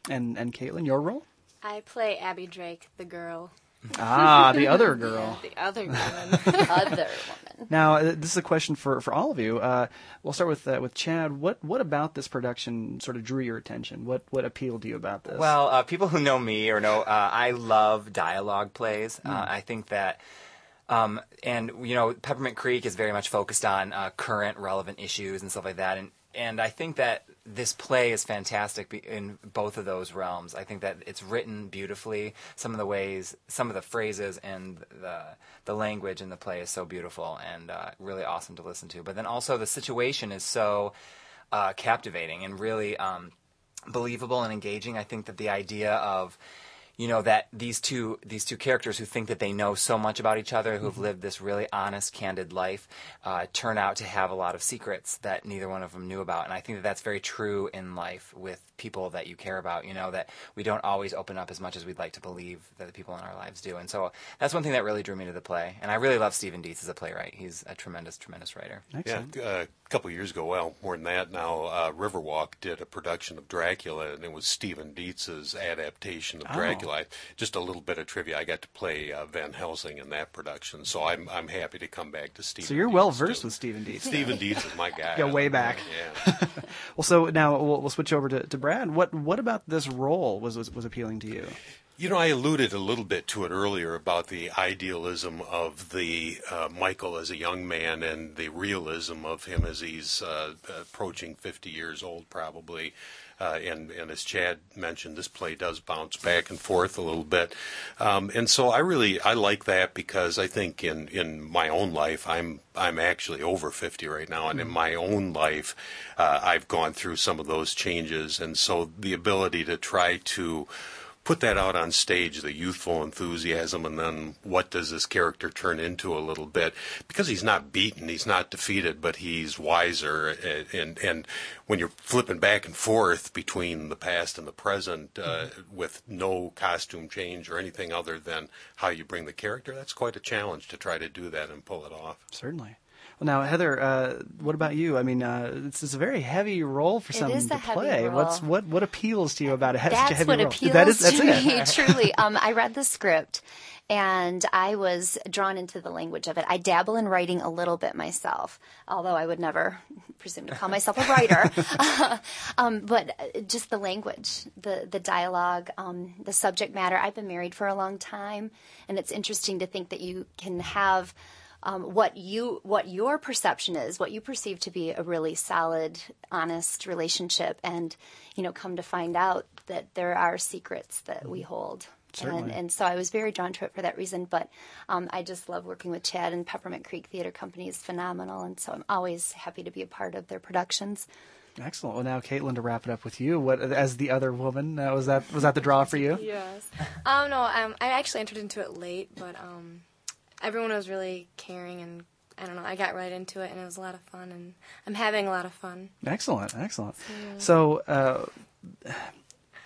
And and Caitlin, your role? I play Abby Drake, the girl. Ah, the other [LAUGHS] girl. the other woman. [LAUGHS] other woman. Now, uh, this is a question for, for all of you. Uh, we'll start with uh, with Chad. What what about this production sort of drew your attention? What what appealed to you about this? Well, uh, people who know me or know uh, I love dialogue plays. Uh, Mm. I think that. Um, and you know, Peppermint Creek is very much focused on uh, current, relevant issues and stuff like that. And and I think that this play is fantastic in both of those realms. I think that it's written beautifully. Some of the ways, some of the phrases, and the the language in the play is so beautiful and uh, really awesome to listen to. But then also the situation is so uh, captivating and really um, believable and engaging. I think that the idea of you know that these two these two characters who think that they know so much about each other, who've Mm-hmm. lived this really honest, candid life, uh, turn out to have a lot of secrets that neither one of them knew about. And I think that that's very true in life with people that you care about. You know that we don't always open up as much as we'd like to believe that the people in our lives do. And so that's one thing that really drew me to the play. And I really love Steven Dietz as a playwright. He's a tremendous, tremendous writer. Yeah, uh, a couple of years ago, well, more than that now, uh, Riverwalk did a production of Dracula, and it was Steven Dietz's adaptation of Oh. Dracula. I- Just a little bit of trivia: I got to play uh, Van Helsing in that production, so I'm I'm happy to come back to Steven. So you're well versed with Steven Dietz. Steven Dietz is my [LAUGHS] guy. Go way back. Yeah. [LAUGHS] Well, so now we'll, we'll switch over to, to Brad. What what about this role was, was was appealing to you? You know, I alluded a little bit to it earlier about the idealism of the uh, Michael as a young man and the realism of him as he's uh, approaching 50 years old, probably. Uh, and, and as Chad mentioned, this play does bounce back and forth a little bit, um, and so I really I like that because I think in, in my own life I'm I'm actually over 50 right now, and in my own life uh, I've gone through some of those changes, and so the ability to try to put that out on stage, the youthful enthusiasm, and then what does this character turn into a little bit? Because he's not beaten, he's not defeated, but he's wiser. And and, and when you're flipping back and forth between the past and the present, uh, with no costume change or anything other than how you bring the character, that's quite a challenge to try to do that and pull it off. Certainly. Well, now Heather, uh, what about you? I mean, uh, it's, it's a very heavy role for someone to play. role. What's what what appeals to you about it? Such a That's heavy what role? appeals That is, that's to it. me, [LAUGHS] truly. Um, I read the script and I was drawn into the language of it. I dabble in writing a little bit myself, although I would never presume to call myself a writer. [LAUGHS] [LAUGHS] um, but uh, just the language, the, the dialogue, um, the subject matter. I've been married for a long time, and it's interesting to think that you can have um, what you what your perception is, what you perceive to be a really solid, honest relationship, and you know, come to find out that there are secrets that we hold. And, Certainly. and so I was very drawn to it for that reason. But um, I just love working with Chad and Peppermint Creek Theater Company is phenomenal, and so I'm always happy to be a part of their productions. Excellent. Well, now Caitlin, to wrap it up with you, what as the other woman uh, was that was that the draw for you? Yes. Um, no, um, I actually entered into it late, but um, everyone was really caring, and I don't know, I got right into it, and it was a lot of fun, and I'm having a lot of fun. Excellent, excellent. So, uh,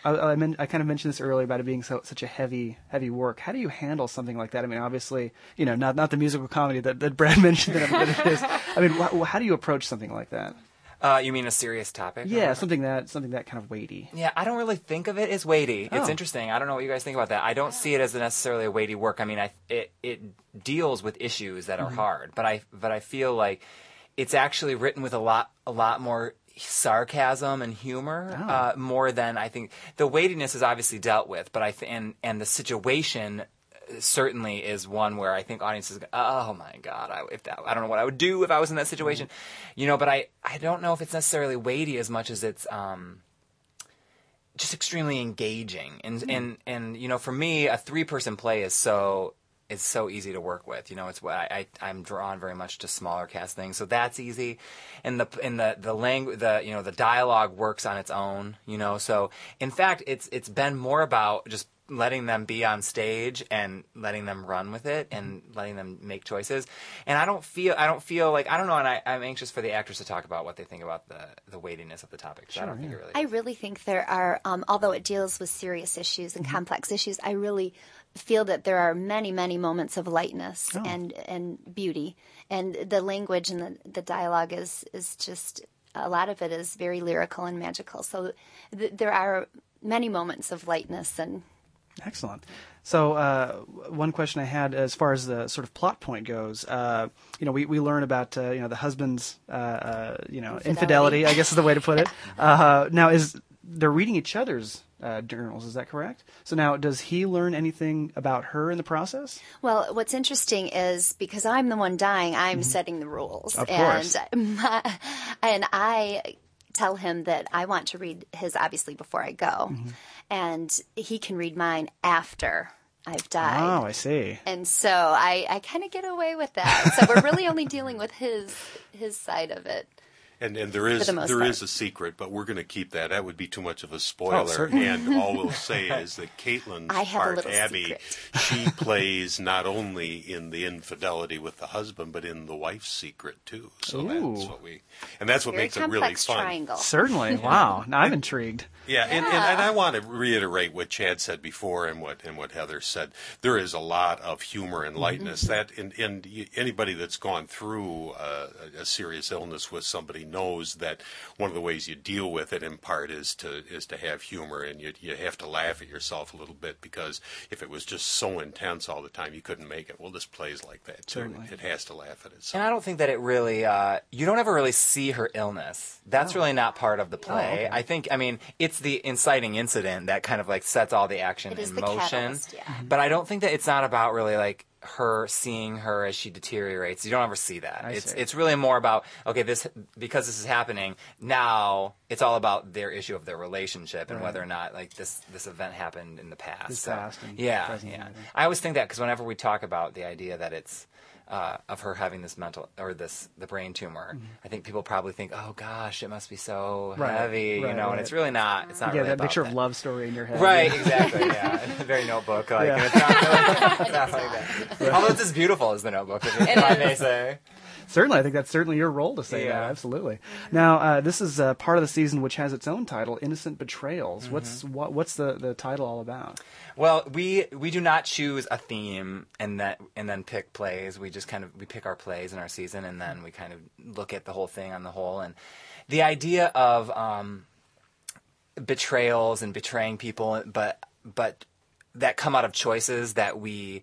I, I, men- I kind of mentioned this earlier about it being so, such a heavy, heavy work. How do you handle something like that? I mean, obviously, you know, not not the musical comedy that, that Brad [LAUGHS] mentioned that, I'm that it is. I mean, wh- how do you approach something like that? Uh, you mean a serious topic? Yeah, something that something that kind of weighty. Yeah, I don't really think of it as weighty. It's Oh. interesting. I don't know what you guys think about that. I don't see it as necessarily a weighty work. I mean, I, it it deals with issues that are Mhm. hard, but I but I feel like it's actually written with a lot a lot more sarcasm and humor Oh. uh, more than I think. The weightiness is obviously dealt with, but I th- and and the situation certainly is one where I think audiences go, oh my god I, if that I don't know what I would do if I was in that situation. You know but I I don't know if it's necessarily weighty as much as it's um just extremely engaging. And Hmm. and and you know for me a three person play is so is so easy to work with. You know it's what I, I I'm drawn very much to smaller cast things. So that's easy. And the and the the language the you know the dialogue works on its own you know. So in fact it's it's been more about just letting them be on stage and letting them run with it and letting them make choices. And i don't feel i don't feel like i don't know and I, i'm anxious for the actors to talk about what they think about the the weightiness of the topic. 'cause i don't think it really I really think there are, um, although it deals with serious issues and complex issues, I really feel that there are many, many moments of lightness Oh. and and beauty, and the language and the, the dialogue is is just a lot of it is very lyrical and magical. So th- there are many moments of lightness and Excellent. So, uh, one question I had as far as the sort of plot point goes, uh, you know, we, we learn about uh, you know the husband's uh, uh, you know infidelity. Infidelity. I guess is the way to put it. [LAUGHS] Uh, now, is they're reading each other's uh, journals? Is that correct? So now, does he learn anything about her in the process? Well, what's interesting is because I'm the one dying, I'm setting the rules, Of course. and [LAUGHS] my, and I tell him that I want to read his obviously before I go, mm-hmm. and he can read mine after I've died. Oh, I see. And so I, I kind of get away with that. So we're really only dealing with his his side of it. And and there is the there part. is a secret, but we're going to keep that. That would be too much of a spoiler. certainly. and [LAUGHS] all we'll say is that Caitlin's I have part, little Abby, secret. she [LAUGHS] plays not only in the infidelity with the husband, but in the wife's secret too. So that's what we, and that's what Very makes it really fun. triangle. Certainly. [LAUGHS] Wow. Now I'm intrigued. Yeah, and, and, and I want to reiterate what Chad said before and what and what Heather said. There is a lot of humor and lightness that, and, and anybody that's gone through uh, a, a serious illness with somebody knows that one of the ways you deal with it in part is to is to have humor, and you you have to laugh at yourself a little bit because if it was just so intense all the time, you couldn't make it. Well, this plays like that too. Certainly. It has to laugh at itself. And I don't think that it really, uh, you don't ever really see her illness. That's really not part of the play. okay. I think, I mean, it's the inciting incident that kind of like sets all the action It is in the motion. catalyst, yeah. But I don't think that it's not about really like her seeing her as she deteriorates. You don't ever see that. I it's see. it's really more about okay, this because this is happening now. It's all about their issue of their relationship and Right. whether or not like this this event happened in the past. This So, past yeah, yeah. I always think that because whenever we talk about the idea that it's uh, of her having this mental or this the brain tumor, I think people probably think, oh gosh, it must be so Mm-hmm. Right, heavy, you right, know, and it's really not. It's not yeah, really that about picture that. of love story in your head. Right, Yeah. exactly. [LAUGHS] Yeah, very notebook. Like Yeah. it's not, really, it's not like [LAUGHS] that. Although it's as beautiful as the notebook, if, if I may say. Certainly, I think that's certainly your role to say that. Yeah. Absolutely. Now, uh, this is uh, part of the season which has its own title, "Innocent Betrayals." Mm-hmm. What's what, what's the, the title all about? Well, we we do not choose a theme and that and then pick plays. We just kind of we pick our plays in our season and then we kind of look at the whole thing on the whole. And the idea of um, betrayals and betraying people, but but that come out of choices that we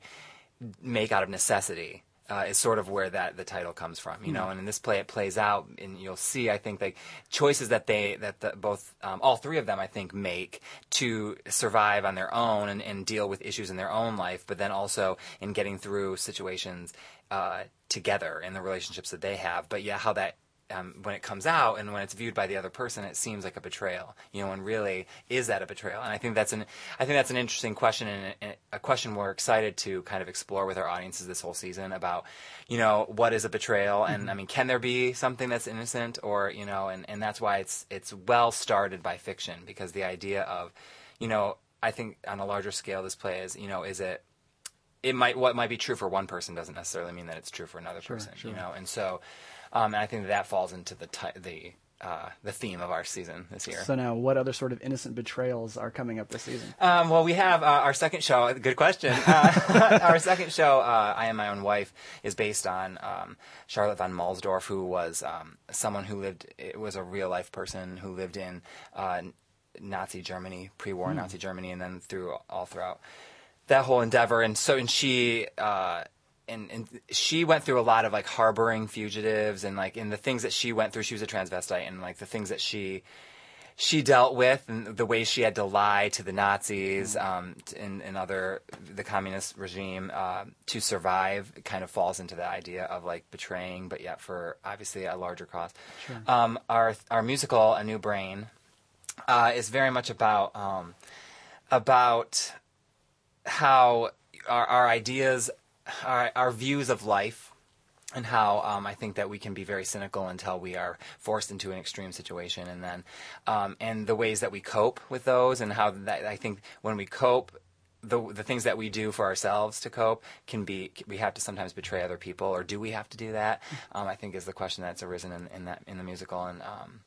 make out of necessity. Uh, is sort of where that the title comes from, you know. And in this play, it plays out, and you'll see. I think the choices that they that the, both um, all three of them, I think, make to survive on their own and, and deal with issues in their own life, but then also in getting through situations uh, together in the relationships that they have. But yeah, how that um, when it comes out and when it's viewed by the other person, it seems like a betrayal. You know, and really, is that a betrayal? And I think that's an I think that's an interesting question and a, a question we're excited to kind of explore with our audiences this whole season about, you know, what is a betrayal? And I mean, can there be something that's innocent, or you know, and and that's why it's it's well started by fiction because the idea of, you know, I think on a larger scale, this play is, you know, is it it might what might be true for one person doesn't necessarily mean that it's true for another person, sure. you know. And so, um, and I think that, that falls into the the uh, the theme of our season this year. So now, what other sort of innocent betrayals are coming up this season? Um, well, we have uh, our second show. Good question. Uh, [LAUGHS] our second show, uh, I Am My Own Wife, is based on um, Charlotte von Mahlsdorf, who was um, someone who lived, it was a real life person who lived in uh, Nazi Germany, pre war Hmm. Nazi Germany, and then through all throughout that whole endeavor. And so, and she, uh, and, and she went through a lot of like harboring fugitives and like in the things that she went through, she was a transvestite and like the things that she, she dealt with and the way she had to lie to the Nazis um, and, and other the communist regime uh, to survive kind of falls into the idea of like betraying, but yet for obviously a larger cause. Sure. Um, our our musical A New Brain uh, is very much about um, about how our, our ideas, our, our views of life, and how um, I think that we can be very cynical until we are forced into an extreme situation, and then um, and the ways that we cope with those, and how that I think when we cope. The, the things that we do for ourselves to cope can be we have to sometimes betray other people. Or do we have to do that? Um, I think is the question that's arisen in, in that in the musical. And um,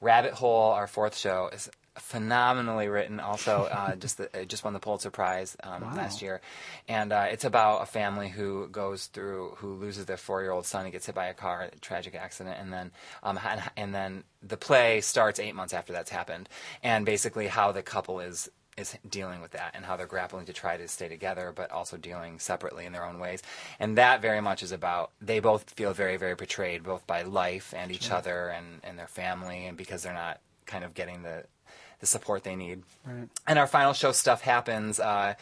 Rabbit Hole, our fourth show, is phenomenally written. Also, uh, [LAUGHS] just the, it just won the Pulitzer Prize um, Wow. last year, and uh, it's about a family who goes through who loses their four-year-old son. He gets hit by a car, a tragic accident, and then um, and, and then the play starts eight months after that's happened, and basically how the couple is is dealing with that and how they're grappling to try to stay together but also dealing separately in their own ways and that very much is about they both feel very very betrayed both by life and each Sure. other and, and their family and because they're not kind of getting the the support they need. Right. and our final show stuff happens uh,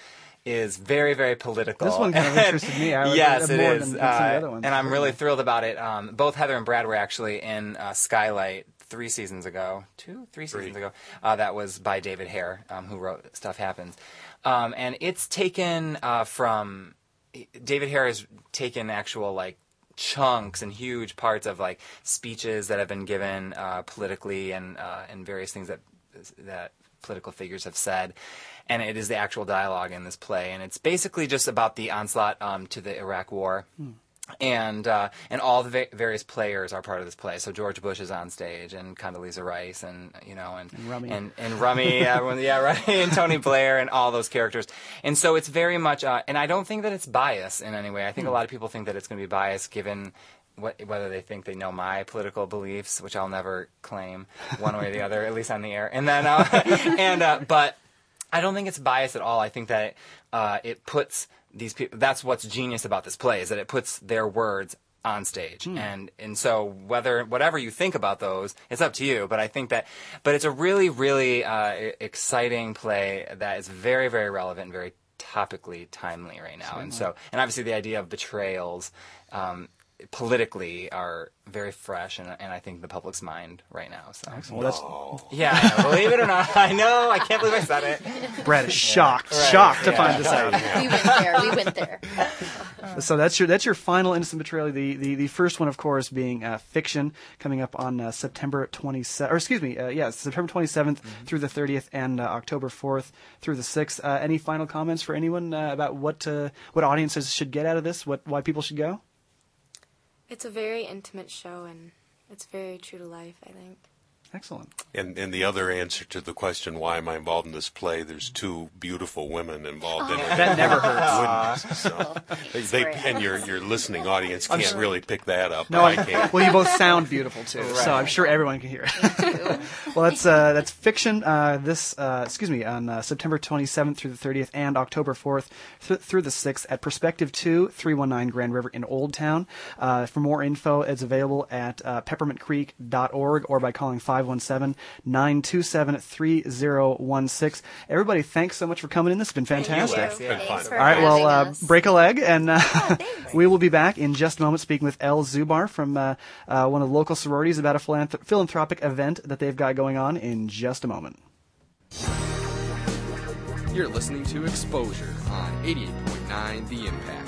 is very very political. This one kind of [LAUGHS] interested me. I would- yes uh, it more is than- than some of the Uh, other ones. and i'm really thrilled about it. Um, both heather and brad were actually in uh, skylight three seasons ago. Two? Three seasons ago. Uh, that was by david hare um, who wrote stuff happens. Um, and it's taken uh, from david hare has taken actual like chunks and huge parts of like speeches that have been given uh, politically and uh, and various things that that political figures have said. And it is the actual dialogue in this play, and it's basically just about the onslaught um, to the Iraq War and uh, and all the va- various players are part of this play. So George Bush is on stage, and Condoleezza Rice, and you know, and And Rummy. and, and Rummy, [LAUGHS] everyone, yeah, right, [LAUGHS] and Tony Blair, and all those characters. And so it's very much, uh, and I don't think that it's bias in any way. I think a Hmm. lot of people think that it's going to be biased given. What, whether they think they know my political beliefs, which I'll never claim one way or the other, at least on the air, and then, uh, [LAUGHS] and uh, but I don't think it's biased at all. I think that uh, it puts these people. That's what's genius about this play is that it puts their words on stage, Hmm. and and so whether whatever you think about those, it's up to you. But I think that, but it's a really really uh, exciting play that is very very relevant, and very topically timely right now. And so, and obviously the idea of betrayals. Um, politically are very fresh and, and I think the public's mind right now. So Well, that's- yeah, know. believe it or not, I know. I can't believe I said it. Brad is shocked, Right, shocked to yeah. find this out. We went there. We went there. [LAUGHS] So that's your that's your final innocent betrayal. The the, the first one, of course, being uh, fiction, coming up on uh, September 27th, or excuse me, uh, yeah, September 27th through the 30th, and uh, October 4th through the 6th. Uh, any final comments for anyone uh, about what uh, what audiences should get out of this? What why people should go? It's a very intimate show, and it's very true to life. I think. Excellent. And and the other answer to the question, why am I involved in this play? There's two beautiful women involved in it. That never [LAUGHS] hurts. So, they, they- and your your listening audience can't sure- really pick that up. No, I I'm- can't. [LAUGHS] well, you both sound beautiful too, so I'm sure everyone can hear it. [LAUGHS] well, that's uh, that's fiction. Uh, this, uh, excuse me, on uh, September 27th through the 30th and October 4th th- through the 6th at Perspective 2, 319 Grand River in Old Town. Uh, for more info, it's available at uh, peppermintcreek.org or by calling 517 927 3016. Everybody, thanks so much for coming in. This has been fantastic. It's been fun. All right, well, uh, break a leg, and uh, [LAUGHS] we will be back in just a moment speaking with Ellie Subar from uh, uh, one of the local sororities about a philanthrop- philanthropic event that they've got going on in just a moment. You're listening to Exposure on 88.9 The Impact.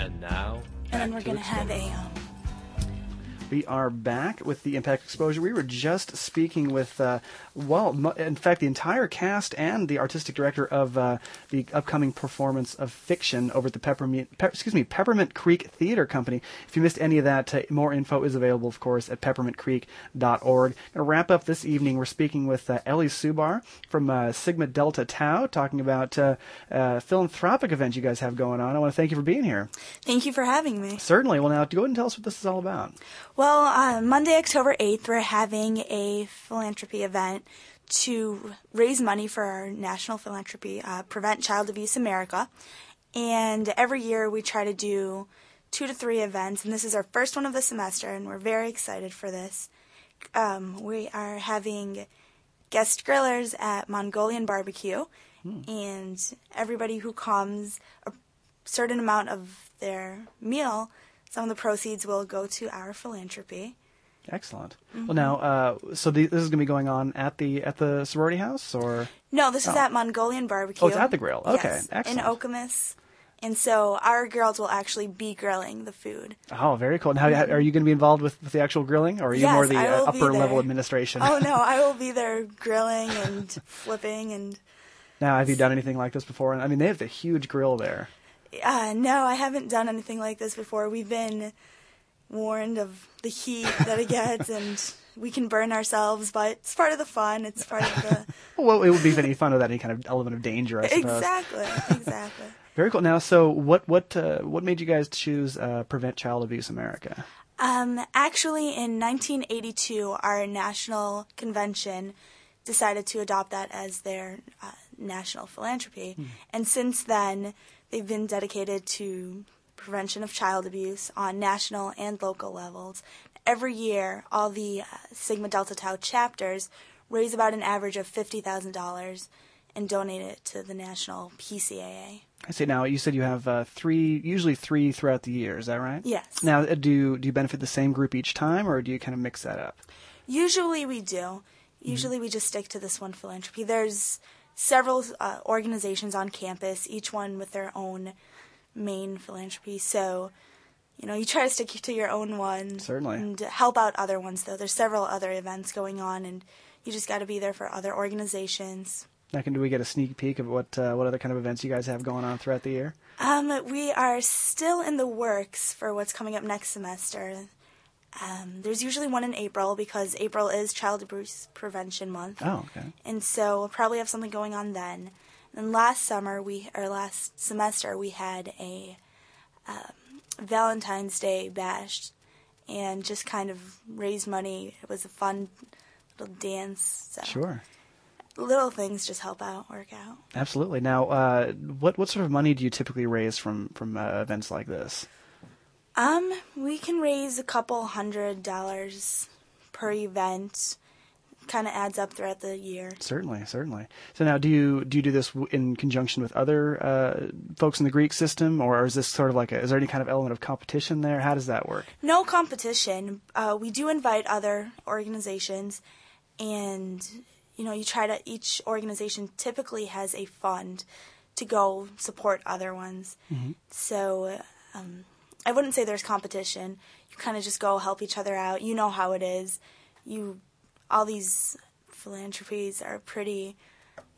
And now, And then we're to going to have a um, We are back with the Impact Exposure. We were just speaking with, uh, well, in fact, the entire cast and the artistic director of uh, the upcoming performance of fiction over at the Peppermint, Pe- excuse me, Peppermint Creek Theater Company. If you missed any of that, uh, more info is available, of course, at peppermintcreek.org. Going to wrap up this evening. We're speaking with uh, Ellie Subar from uh, Sigma Delta Tau, talking about uh, uh, philanthropic event you guys have going on. I want to thank you for being here. Thank you for having me. Certainly. Well, now go ahead and tell us what this is all about. Well, uh, Monday, October 8th, we're having a philanthropy event to raise money for our national philanthropy, uh, Prevent Child Abuse America. And every year we try to do two to three events, and this is our first one of the semester, and we're very excited for this. Um, we are having guest grillers at Mongolian Barbecue, and everybody who comes, a certain amount of their meal, some of the proceeds will go to our philanthropy. Excellent. Mhm. Well, now, uh, so the, this is going to be going on at the at the sorority house, or No, this is Oh. at Mongolian Barbecue. Oh, it's at the grill. Okay, Yes, excellent. In Okemos. And so our girls will actually be grilling the food. Oh, very cool. How, how- are you going to be involved with, with the actual grilling, or are you Yes, more the uh, upper level administration? Oh no, I will [LAUGHS] be there grilling and flipping and now, have you done anything like this before? I mean, they have the huge grill there. Uh, no, I haven't done anything like this before. We've been warned of the heat that it gets, [LAUGHS] and we can burn ourselves, but it's part of the fun. It's part of the. [LAUGHS] Well, it would be any fun without any kind of element of danger, I suppose. exactly, exactly. [LAUGHS] Very cool. Now, so what what uh, what made you guys choose uh, Prevent Child Abuse America? Um, actually, in 1982, our national convention decided to adopt that as their uh, national philanthropy, Hmm. and since then, they've been dedicated to prevention of child abuse on national and local levels. Every year, all the uh, Sigma Delta Tau chapters raise about an average of fifty thousand dollars and donate it to the national PCAA. I see. Now, you said you have uh, three, usually three throughout the year. Is that right? Yes. Now, uh, do you, do you benefit the same group each time, or do you kind of mix that up? Usually we do. Usually we just stick to this one philanthropy. There's several uh, organizations on campus, each one with their own main philanthropy. So, you know, you try to stick to your own one. Certainly. And help out other ones, though. There's several other events going on, and you just got to be there for other organizations. Now, can do we get a sneak peek of what uh, what other kind of events you guys have going on throughout the year? Um, we are still in the works for what's coming up next semester. Um, there's usually one in April because April is Child Abuse Prevention Month. Oh, okay. And so we'll probably have something going on then. And last summer, we or last semester, we had a um, Valentine's Day bash, and just kind of raised money. It was a fun little dance. So Sure. little things just help out, work out. Absolutely. Now, uh, what what sort of money do you typically raise from from uh, events like this? Um, we can raise a couple hundred dollars per event. Kind of adds up throughout the year. Certainly, certainly. So now, do you do you do this in conjunction with other uh, folks in the Greek system, or is this sort of like a, is there any kind of element of competition there? How does that work? No competition. Uh, we do invite other organizations, and you know, you try to. Each organization typically has a fund to go support other ones. Mhm. So um, I wouldn't say there's competition. You kind of just go help each other out. You know how it is. You all these philanthropies are pretty,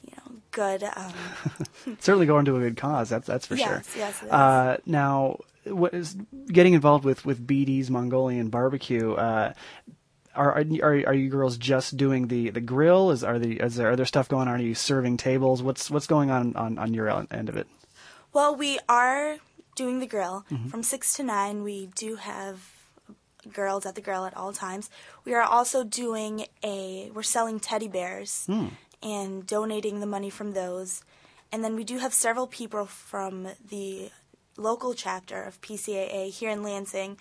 you know, good. Um, [LAUGHS] Certainly going to a good cause. That's that's for Yes, sure. yes, is. Uh, now, what is getting involved with with BD's Mongolian barbecue? Uh, are, are are you girls just doing the, the grill? Is are the is there other stuff going on? Are you serving tables? What's what's going on on, on your end of it? Well, we are doing the grill Mhm. from six to nine. We do have girls at the grill at all times. We are also doing a. We're selling teddy bears Hmm. and donating the money from those, and then we do have several people from the local chapter of PCAA here in Lansing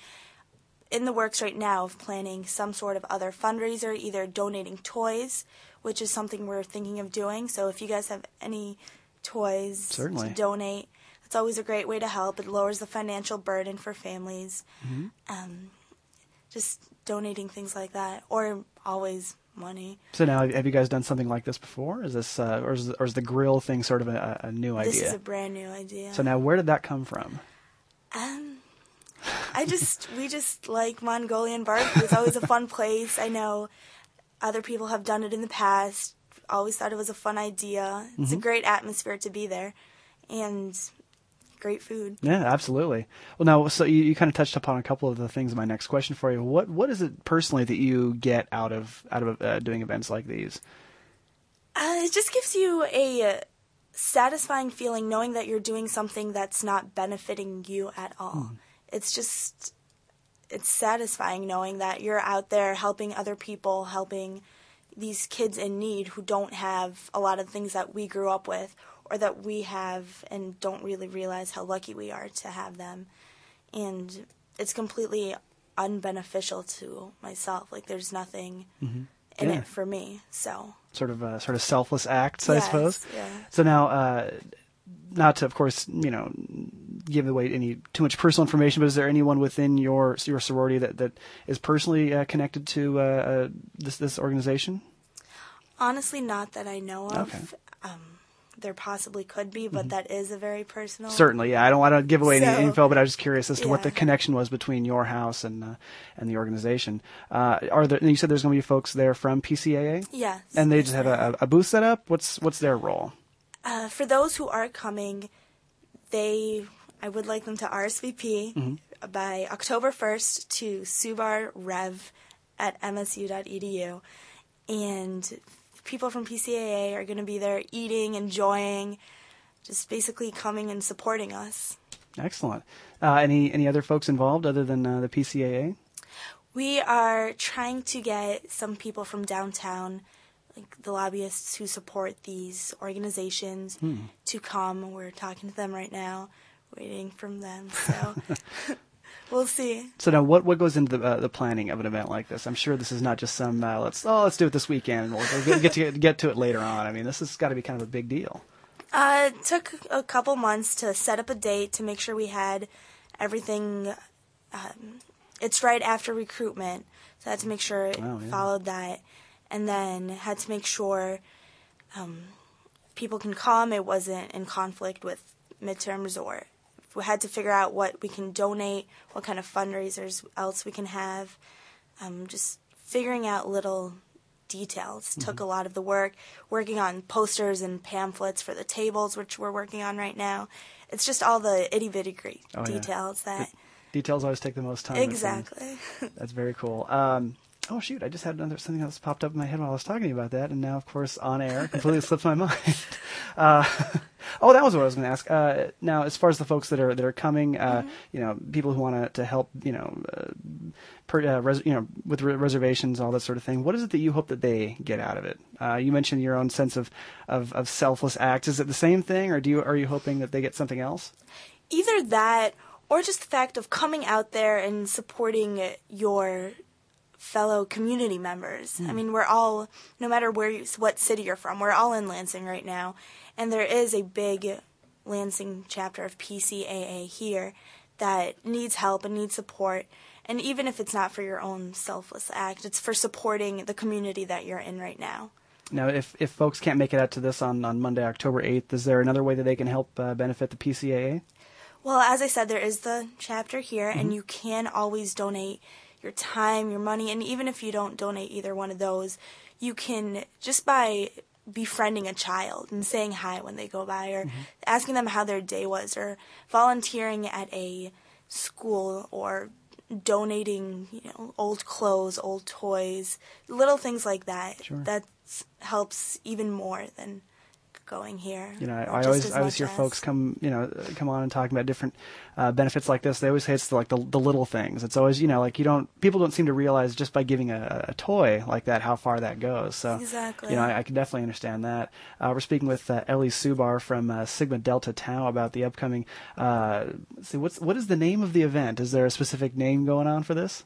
in the works right now of planning some sort of other fundraiser, either donating toys, which is something we're thinking of doing. So if you guys have any toys Certainly. to donate, it's always a great way to help. It lowers the financial burden for families. Mhm. Um, just donating things like that, or always money. So now, have you guys done something like this before? Is this uh, or is or is the grill thing sort of a, a new idea? This is a brand new idea. So now, where did that come from? Um, I just [LAUGHS] we just like Mongolian barbecue. It's always a fun [LAUGHS] place. I know other people have done it in the past. Always thought it was a fun idea. It's a Mhm. great atmosphere to be there, and great food. Yeah, absolutely. Well, now, so you, you kind of touched upon a couple of the things. in My next question for you: what what is it personally that you get out of out of uh, doing events like these? Uh, it just gives you a uh, satisfying feeling knowing that you're doing something that's not benefiting you at all. It's just it's satisfying knowing that you're out there helping other people, helping these kids in need who don't have a lot of things that we grew up with or that we have and don't really realize how lucky we are to have them. And it's completely unbeneficial to myself. Like there's nothing Mhm. in Yeah. it for me. So Sort of uh, sort of selfless acts, I suppose. yeah. So now, uh, not to, of course, you know, give away any too much personal information, but is there anyone within your your sorority that that is personally uh, connected to uh, uh, this this organization? honestly, not that I know of. Okay. Um, there possibly could be, but that is a very personal. Certainly, yeah. I don't want to give away So, any info, but I was just curious as to what the connection was between your house and uh, and the organization. Uh, are there? You said there's going to be folks there from PCAA. Yes, And they just have a, a booth set up. What's what's their role? Uh, for those who are coming, they I would like them to RSVP Mhm. by October 1st to Subar Rev at msu.edu. And people from PCAA are going to be there eating, enjoying, just basically coming and supporting us. Excellent. Uh, any any other folks involved other than uh, the PCAA? We are trying to get some people from downtown, like the lobbyists who support these organizations, Hmm. to come. We're talking to them right now, waiting from them. So [LAUGHS] we'll see. So now, what what goes into the uh, the planning of an event like this? I'm sure this is not just some uh, let's oh let's do it this weekend. and We'll, we'll get to [LAUGHS] get to it later on. I mean, this has got to be kind of a big deal. Uh, it took a couple months to set up a date to make sure we had everything. Um, it's right after recruitment, so I had to make sure it Oh, yeah. followed that, and then had to make sure um, people can come. It wasn't in conflict with midterm or we had to figure out what we can donate, what kind of fundraisers else we can have. Um, just figuring out little details took Mm-hmm. a lot of the work. Working on posters and pamphlets for the tables, which we're working on right now. It's just all the itty bitty great Oh, yeah. details that Details always take the most time. exactly. [LAUGHS] That's very cool. Um, oh shoot, I just had another something else popped up in my head while I was talking to you about that, and now of course on air completely [LAUGHS] slipped my mind. Uh, [LAUGHS] oh, that was what I was going to ask. Uh, now, as far as the folks that are that are coming, uh, you know, people who want to to help, you know, uh, per, uh, res, you know, with re- reservations, all that sort of thing. What is it that you hope that they get out of it? Uh, you mentioned your own sense of, of of selfless acts. Is it the same thing, or do you are you hoping that they get something else? Either that, or just the fact of coming out there and supporting your fellow community members. I Hmm. mean, we're all, no matter where, you, what city you're from, we're all in Lansing right now, and there is a big Lansing chapter of PCAA here that needs help and needs support. And even if it's not for your own selfless act, it's for supporting the community that you're in right now. Now, if if folks can't make it out to this on, on Monday, October eighth, is there another way that they can help uh, benefit the PCAA? Well, as I said, there is the chapter here, Mhm. and you can always donate your time, your money, and even if you don't donate either one of those, you can just by befriending a child and saying hi when they go by, or mm-hmm. asking them how their day was, or volunteering at a school, or donating, you know, old clothes, old toys, little things like that. Sure. That helps even more than going here. You know, I, I always I always hear as. folks come you know come on and talking about different uh, benefits like this. They always say it's the, like the the little things. It's always you know like you don't people don't seem to realize just by giving a, a toy like that how far that goes. So Exactly. you know I, I can definitely understand that. Uh, we're speaking with uh, Ellie Subar from uh, Sigma Delta Tau about the upcoming. Uh, see what's what is the name of the event? Is there a specific name going on for this?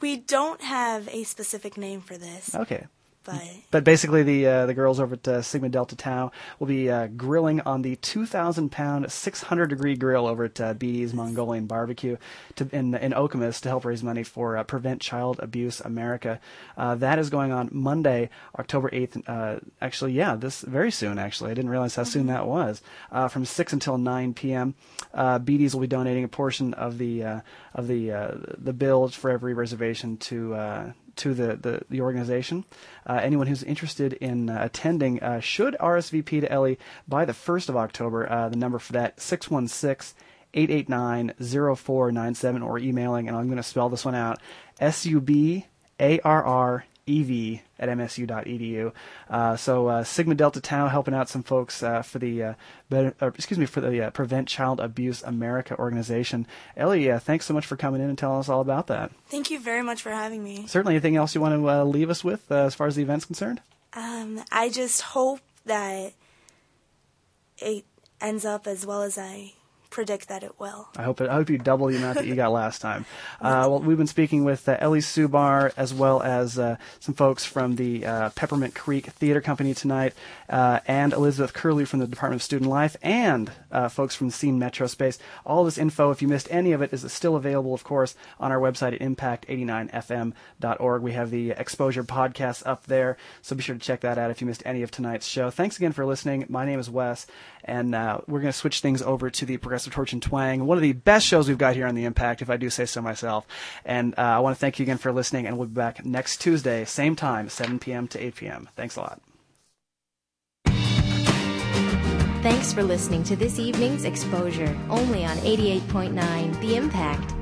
We don't have a specific name for this, Okay. But But basically, the uh, the girls over at uh, Sigma Delta Tau will be uh, grilling on the 2,000 pound, 600 degree grill over at uh, BD's Mongolian Barbecue to, in in Okemos to help raise money for uh, Prevent Child Abuse America. Uh, that is going on Monday, October 8th. Uh, actually, yeah, this very soon. Actually, I didn't realize how soon that was. Uh, from 6 until 9 p.m. Uh, BD's will be donating a portion of the uh, of the uh, the bill for every reservation to. To the, the, the organization. Uh, anyone who's interested in uh, attending uh, should RSVP to Ellie by the 1st of October. Uh, the number for that, 616 889 0497, or emailing, and I'm going to spell this one out S U B A R R E V at msu.edu. Uh, so uh, Sigma Delta Tau helping out some folks uh, for the uh, better, or, excuse me for the uh, Prevent Child Abuse America organization. Ellie, uh, thanks so much for coming in and telling us all about that. thank you very much for having me. Certainly, anything else you want to uh, leave us with uh, as far as the event's concerned? Um, I just hope that it ends up as well as I predict that it will. I hope it, I hope you double the amount that you got last time. [LAUGHS] Uh, well, we've been speaking with uh, Ellie Subar as well as uh, some folks from the uh, Peppermint Creek Theater Company tonight, uh, and Elizabeth Curlew from the Department of Student Life, and uh, folks from Scene Metro Space. All this info, if you missed any of it, is still available, of course, on our website at impact89fm.org. We have the Exposure podcast up there, so be sure to check that out if you missed any of tonight's show. Thanks again for listening. My name is Wes, and uh, we're going to switch things over to the Progressive Torch and Twang, one of the best shows we've got here on the Impact, if I do say so myself. And uh, I want to thank you again for listening, and we'll be back next Tuesday, same time, 7 p.m. to 8 p.m. Thanks a lot. Thanks for listening to this evening's exposure, only on 88.9 The Impact.